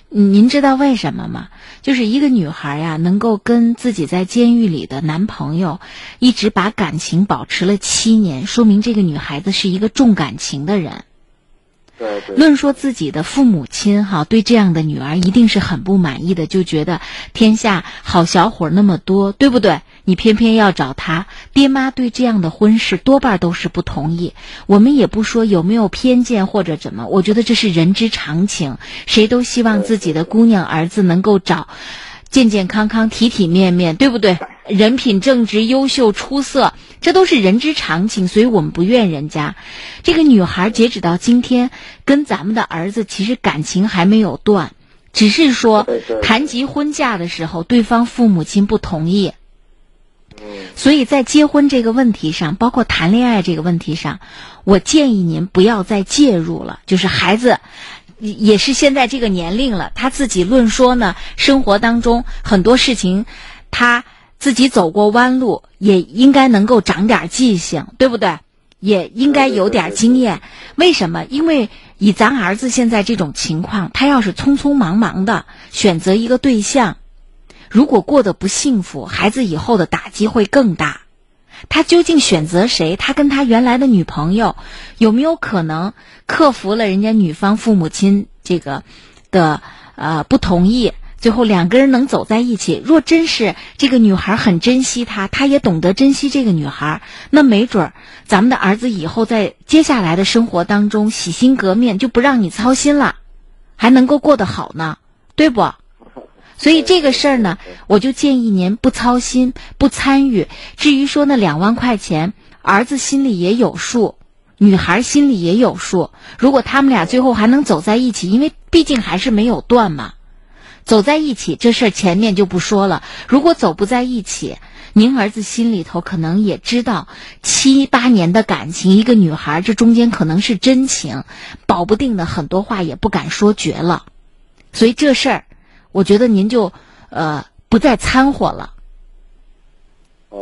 您知道为什么吗？就是一个女孩呀，能够跟自己在监狱里的男朋友一直把感情保持了七年，说明这个女孩子是一个重感情的人。论说自己的父母亲哈，对这样的女儿一定是很不满意的，就觉得天下好小伙那么多，对不对？你偏偏要找他，爹妈对这样的婚事多半都是不同意。我们也不说有没有偏见或者怎么，我觉得这是人之常情。谁都希望自己的姑娘儿子能够找健健康康、体体面面，对不对？人品正直、优秀、出色，这都是人之常情。所以我们不怨人家。这个女孩截止到今天，跟咱们的儿子其实感情还没有断，只是说谈及婚嫁的时候，对方父母亲不同意。所以在结婚这个问题上，包括谈恋爱这个问题上，我建议您不要再介入了。就是孩子，也是现在这个年龄了，他自己论说呢，生活当中很多事情，他自己走过弯路，也应该能够长点记性，对不对？也应该有点经验。为什么？因为以咱儿子现在这种情况，他要是匆匆忙忙的选择一个对象。如果过得不幸福，孩子以后的打击会更大。他究竟选择谁？他跟他原来的女朋友有没有可能克服了人家女方父母亲这个的呃不同意？最后两个人能走在一起？若真是这个女孩很珍惜他，他也懂得珍惜这个女孩，那没准儿咱们的儿子以后在接下来的生活当中洗心革面，就不让你操心了。还能够过得好呢，对不？所以这个事儿呢，我就建议您不操心、不参与。至于说那两万块钱，儿子心里也有数，女孩心里也有数。如果他们俩最后还能走在一起，因为毕竟还是没有断嘛，走在一起这事儿前面就不说了。如果走不在一起，您儿子心里头可能也知道，七八年的感情，一个女孩这中间可能是真情，保不定的很多话也不敢说绝了。所以这事儿。我觉得您就，呃，不再掺和了，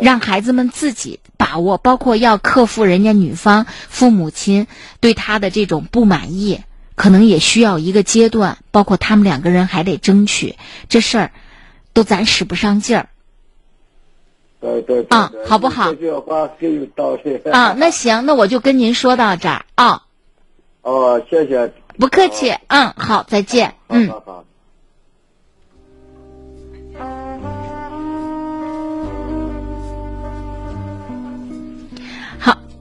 让孩子们自己把握，包括要克服人家女方父母亲对他的这种不满意，可能也需要一个阶段，包括他们两个人还得争取这事儿，都咱使不上劲儿。对对啊，好不好？这句话很有道理。啊，那行，那我就跟您说到这儿啊。哦，谢谢。不客气，嗯，好，再见，嗯。好好。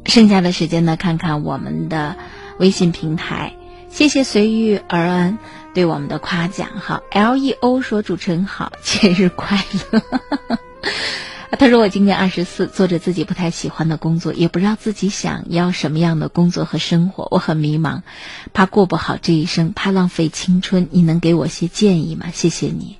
剩下的时间呢，看看我们的微信平台。谢谢随遇而安对我们的夸奖。哈，L E O 说主持人好，节日快乐。他说我今年二十四，做着自己不太喜欢的工作，也不知道自己想要什么样的工作和生活，我很迷茫，怕过不好这一生，怕浪费青春。你能给我些建议吗？谢谢你。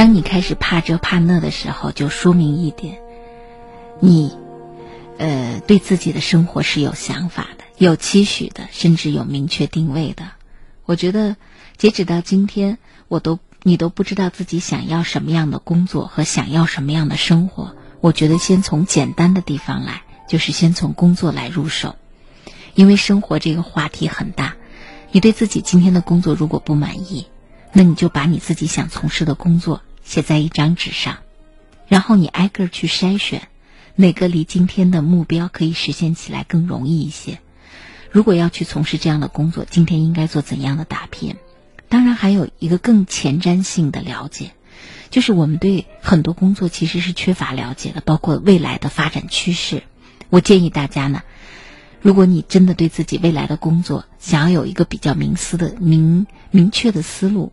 当你开始怕这怕那的时候，就说明一点，你，呃，对自己的生活是有想法的、有期许的，甚至有明确定位的。我觉得，截止到今天，我都你都不知道自己想要什么样的工作和想要什么样的生活。我觉得先从简单的地方来，就是先从工作来入手，因为生活这个话题很大。你对自己今天的工作如果不满意，那你就把你自己想从事的工作。写在一张纸上，然后你挨个去筛选，哪个离今天的目标可以实现起来更容易一些。如果要去从事这样的工作，今天应该做怎样的打拼？当然，还有一个更前瞻性的了解，就是我们对很多工作其实是缺乏了解的，包括未来的发展趋势。我建议大家呢，如果你真的对自己未来的工作想要有一个比较明思的明明确的思路，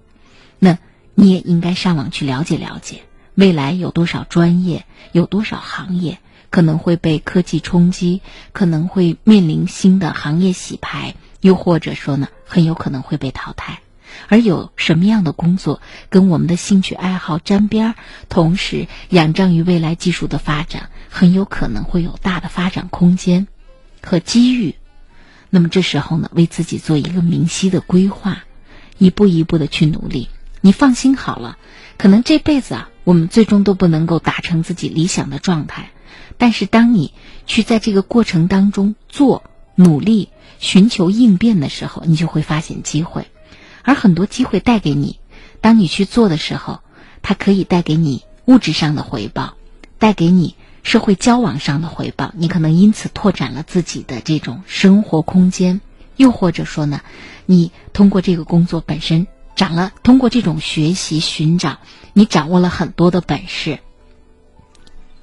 那。你也应该上网去了解了解，未来有多少专业，有多少行业可能会被科技冲击，可能会面临新的行业洗牌，又或者说呢，很有可能会被淘汰。而有什么样的工作跟我们的兴趣爱好沾边儿，同时仰仗于未来技术的发展，很有可能会有大的发展空间和机遇。那么这时候呢，为自己做一个明晰的规划，一步一步的去努力。你放心好了，可能这辈子啊，我们最终都不能够达成自己理想的状态。但是，当你去在这个过程当中做努力、寻求应变的时候，你就会发现机会。而很多机会带给你，当你去做的时候，它可以带给你物质上的回报，带给你社会交往上的回报。你可能因此拓展了自己的这种生活空间，又或者说呢，你通过这个工作本身。长了，通过这种学习寻找，你掌握了很多的本事，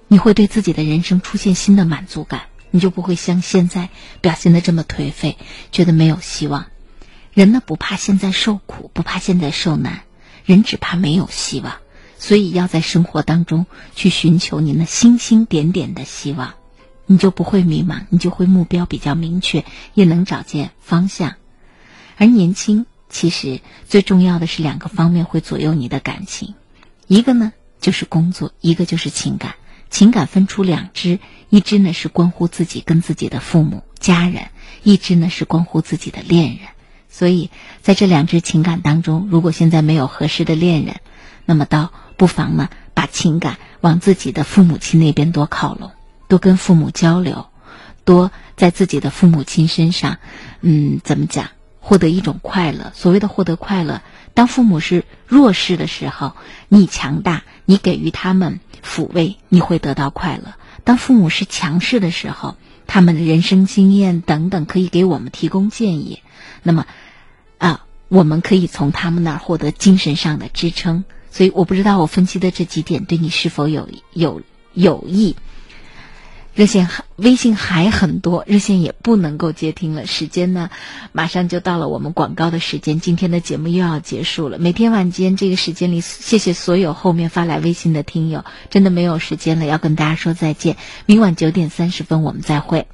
你会对自己的人生出现新的满足感，你就不会像现在表现的这么颓废，觉得没有希望。人呢不怕现在受苦，不怕现在受难，人只怕没有希望。所以要在生活当中去寻求你那星星点点的希望，你就不会迷茫，你就会目标比较明确，也能找见方向。而年轻。其实最重要的是两个方面会左右你的感情，一个呢就是工作，一个就是情感。情感分出两支，一支呢是关乎自己跟自己的父母家人，一支呢是关乎自己的恋人。所以在这两支情感当中，如果现在没有合适的恋人，那么倒不妨呢把情感往自己的父母亲那边多靠拢，多跟父母交流，多在自己的父母亲身上，嗯，怎么讲？获得一种快乐。所谓的获得快乐，当父母是弱势的时候，你强大，你给予他们抚慰，你会得到快乐；当父母是强势的时候，他们的人生经验等等可以给我们提供建议，那么啊，我们可以从他们那儿获得精神上的支撑。所以，我不知道我分析的这几点对你是否有有有益。热线微信还很多，热线也不能够接听了。时间呢，马上就到了我们广告的时间，今天的节目又要结束了。每天晚间这个时间里，谢谢所有后面发来微信的听友，真的没有时间了，要跟大家说再见。明晚九点三十分我们再会。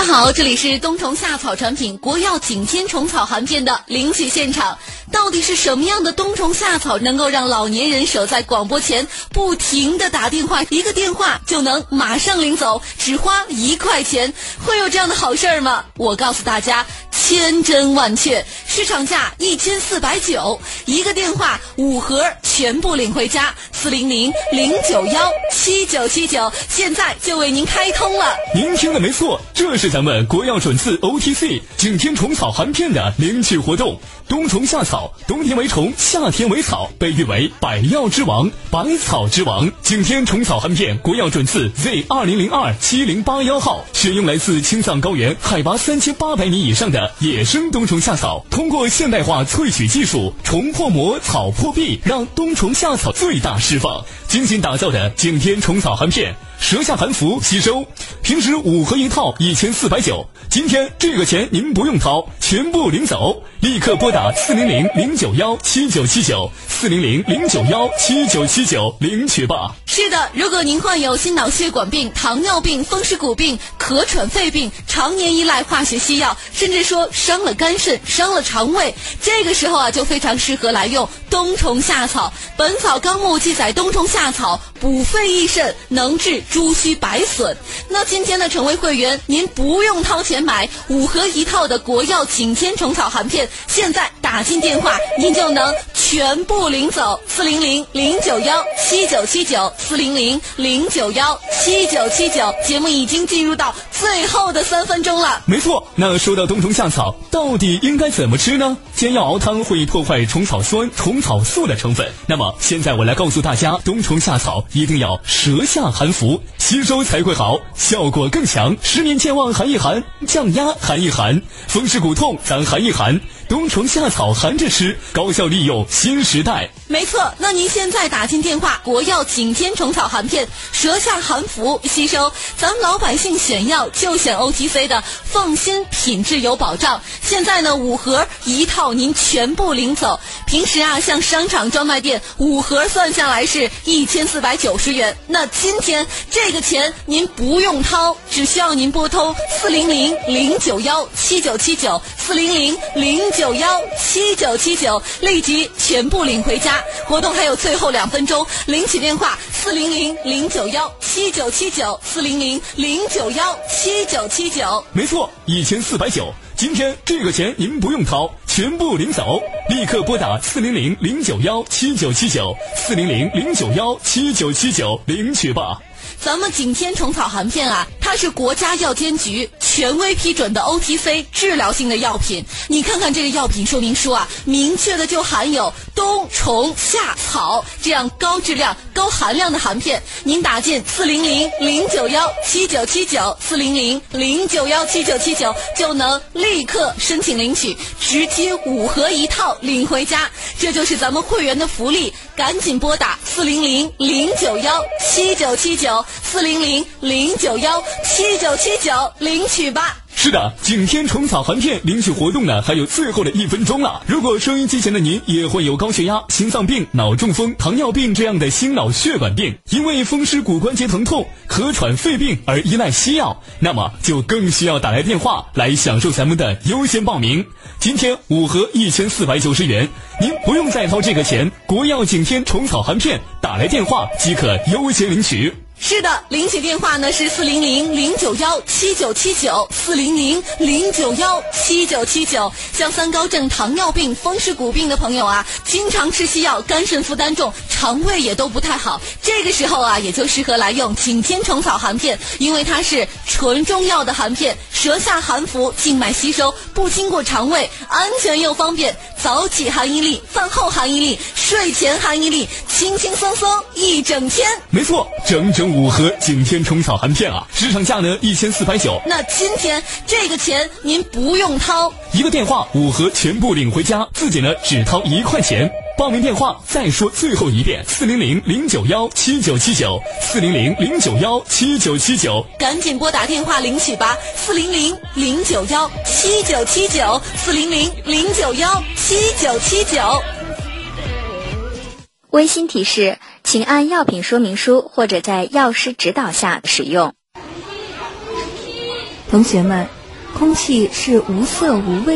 家好，这里是冬虫夏草产品国药景天虫草含片的领取现场。到底是什么样的冬虫夏草能够让老年人守在广播前不停的打电话，一个电话就能马上领走，只花一块钱？会有这样的好事儿吗？我告诉大家，千真万确，市场价一千四百九，一个电话五盒全部领回家。四零零零九幺七九七九，现在就为您开通了。您听的没错，这是咱们国药准字 OTC 景天虫草含片的领取活动。冬虫夏草，冬天为虫，夏天为草，被誉为百药之王、百草之王。景天虫草含片，国药准字 Z 二零零二七零八幺号，选用来自青藏高原海拔三千八百米以上的野生冬虫夏草，通过现代化萃取技术，虫破膜，草破壁，让冬虫夏草最大释放。精心打造的景天虫草含片。舌下含服吸收，平时五盒一套一千四百九，今天这个钱您不用掏，全部领走，立刻拨打四零零零九幺七九七九四零零零九幺七九七九领取吧。是的，如果您患有心脑血管病、糖尿病、风湿骨病、咳喘肺病，常年依赖化学西药，甚至说伤了肝肾、伤了肠胃，这个时候啊，就非常适合来用冬虫夏草。《本草纲目》记载，冬虫夏草补肺益肾，能治。猪须白损，那今天呢成为会员，您不用掏钱买五盒一套的国药景天虫草含片，现在打进电话，您就能全部领走。四零零零九幺七九七九，四零零零九幺七九七九。节目已经进入到最后的三分钟了。没错，那说到冬虫夏草，到底应该怎么吃呢？煎药熬汤会破坏虫草酸、虫草素的成分，那么现在我来告诉大家，冬虫夏草一定要舌下含服。吸收才会好，效果更强。失眠健忘含一含，降压含一含，风湿骨痛咱含一含。冬虫夏草含着吃，高效利用新时代。没错，那您现在打进电话，国药景天虫草含片，舌下含服吸收，咱们老百姓选药就选 OTC 的，放心，品质有保障。现在呢，五盒一套您全部领走。平时啊，像商场专卖店五盒算下来是一千四百九十元，那今天这个钱您不用掏，只需要您拨通四零零零九幺七九七九四零零零。九幺七九七九，立即全部领回家。活动还有最后两分钟，领取电话四零零零九幺七九七九四零零零九幺七九七九。没错，一千四百九，今天这个钱您不用掏，全部领走。立刻拨打四零零零九幺七九七九四零零零九幺七九七九领取吧。咱们景天虫草含片啊，它是国家药监局权威批准的 OTC 治疗性的药品。你看看这个药品说明书啊，明确的就含有冬虫夏草这样高质量、高含量的含片。您打进四零零零九幺七九七九四零零零九幺七九七九，就能立刻申请领取，直接五盒一套领回家。这就是咱们会员的福利，赶紧拨打四零零零九幺七九七九。四零零零九幺七九七九领取吧。是的，景天虫草含片领取活动呢，还有最后的一分钟了。如果收音机前的您也会有高血压、心脏病、脑中风、糖尿病这样的心脑血管病，因为风湿骨关节疼痛、咳喘肺病而依赖西药，那么就更需要打来电话来享受咱们的优先报名。今天五盒一千四百九十元，您不用再掏这个钱。国药景天虫草含片，打来电话即可优先领取。是的，领取电话呢是四零零零九幺七九七九四零零零九幺七九七九。像三高症、糖尿病、风湿骨病的朋友啊，经常吃西药，肝肾负担重，肠胃也都不太好。这个时候啊，也就适合来用景天虫草含片，因为它是纯中药的含片。舌下含服，静脉吸收，不经过肠胃，安全又方便。早起含一粒，饭后含一粒，睡前含一粒，轻轻松松一整天。没错，整整五盒景天虫草含片啊，市场价呢一千四百九。那今天这个钱您不用掏，一个电话五盒全部领回家，自己呢只掏一块钱。报名电话再说最后一遍：四零零零九幺七九七九，四零零零九幺七九七九。赶紧拨打电话领取吧，四零零零九幺七九七九，四零零零九幺七九七九。温馨提示，请按药品说明书或者在药师指导下使用。同学们，空气是无色无味。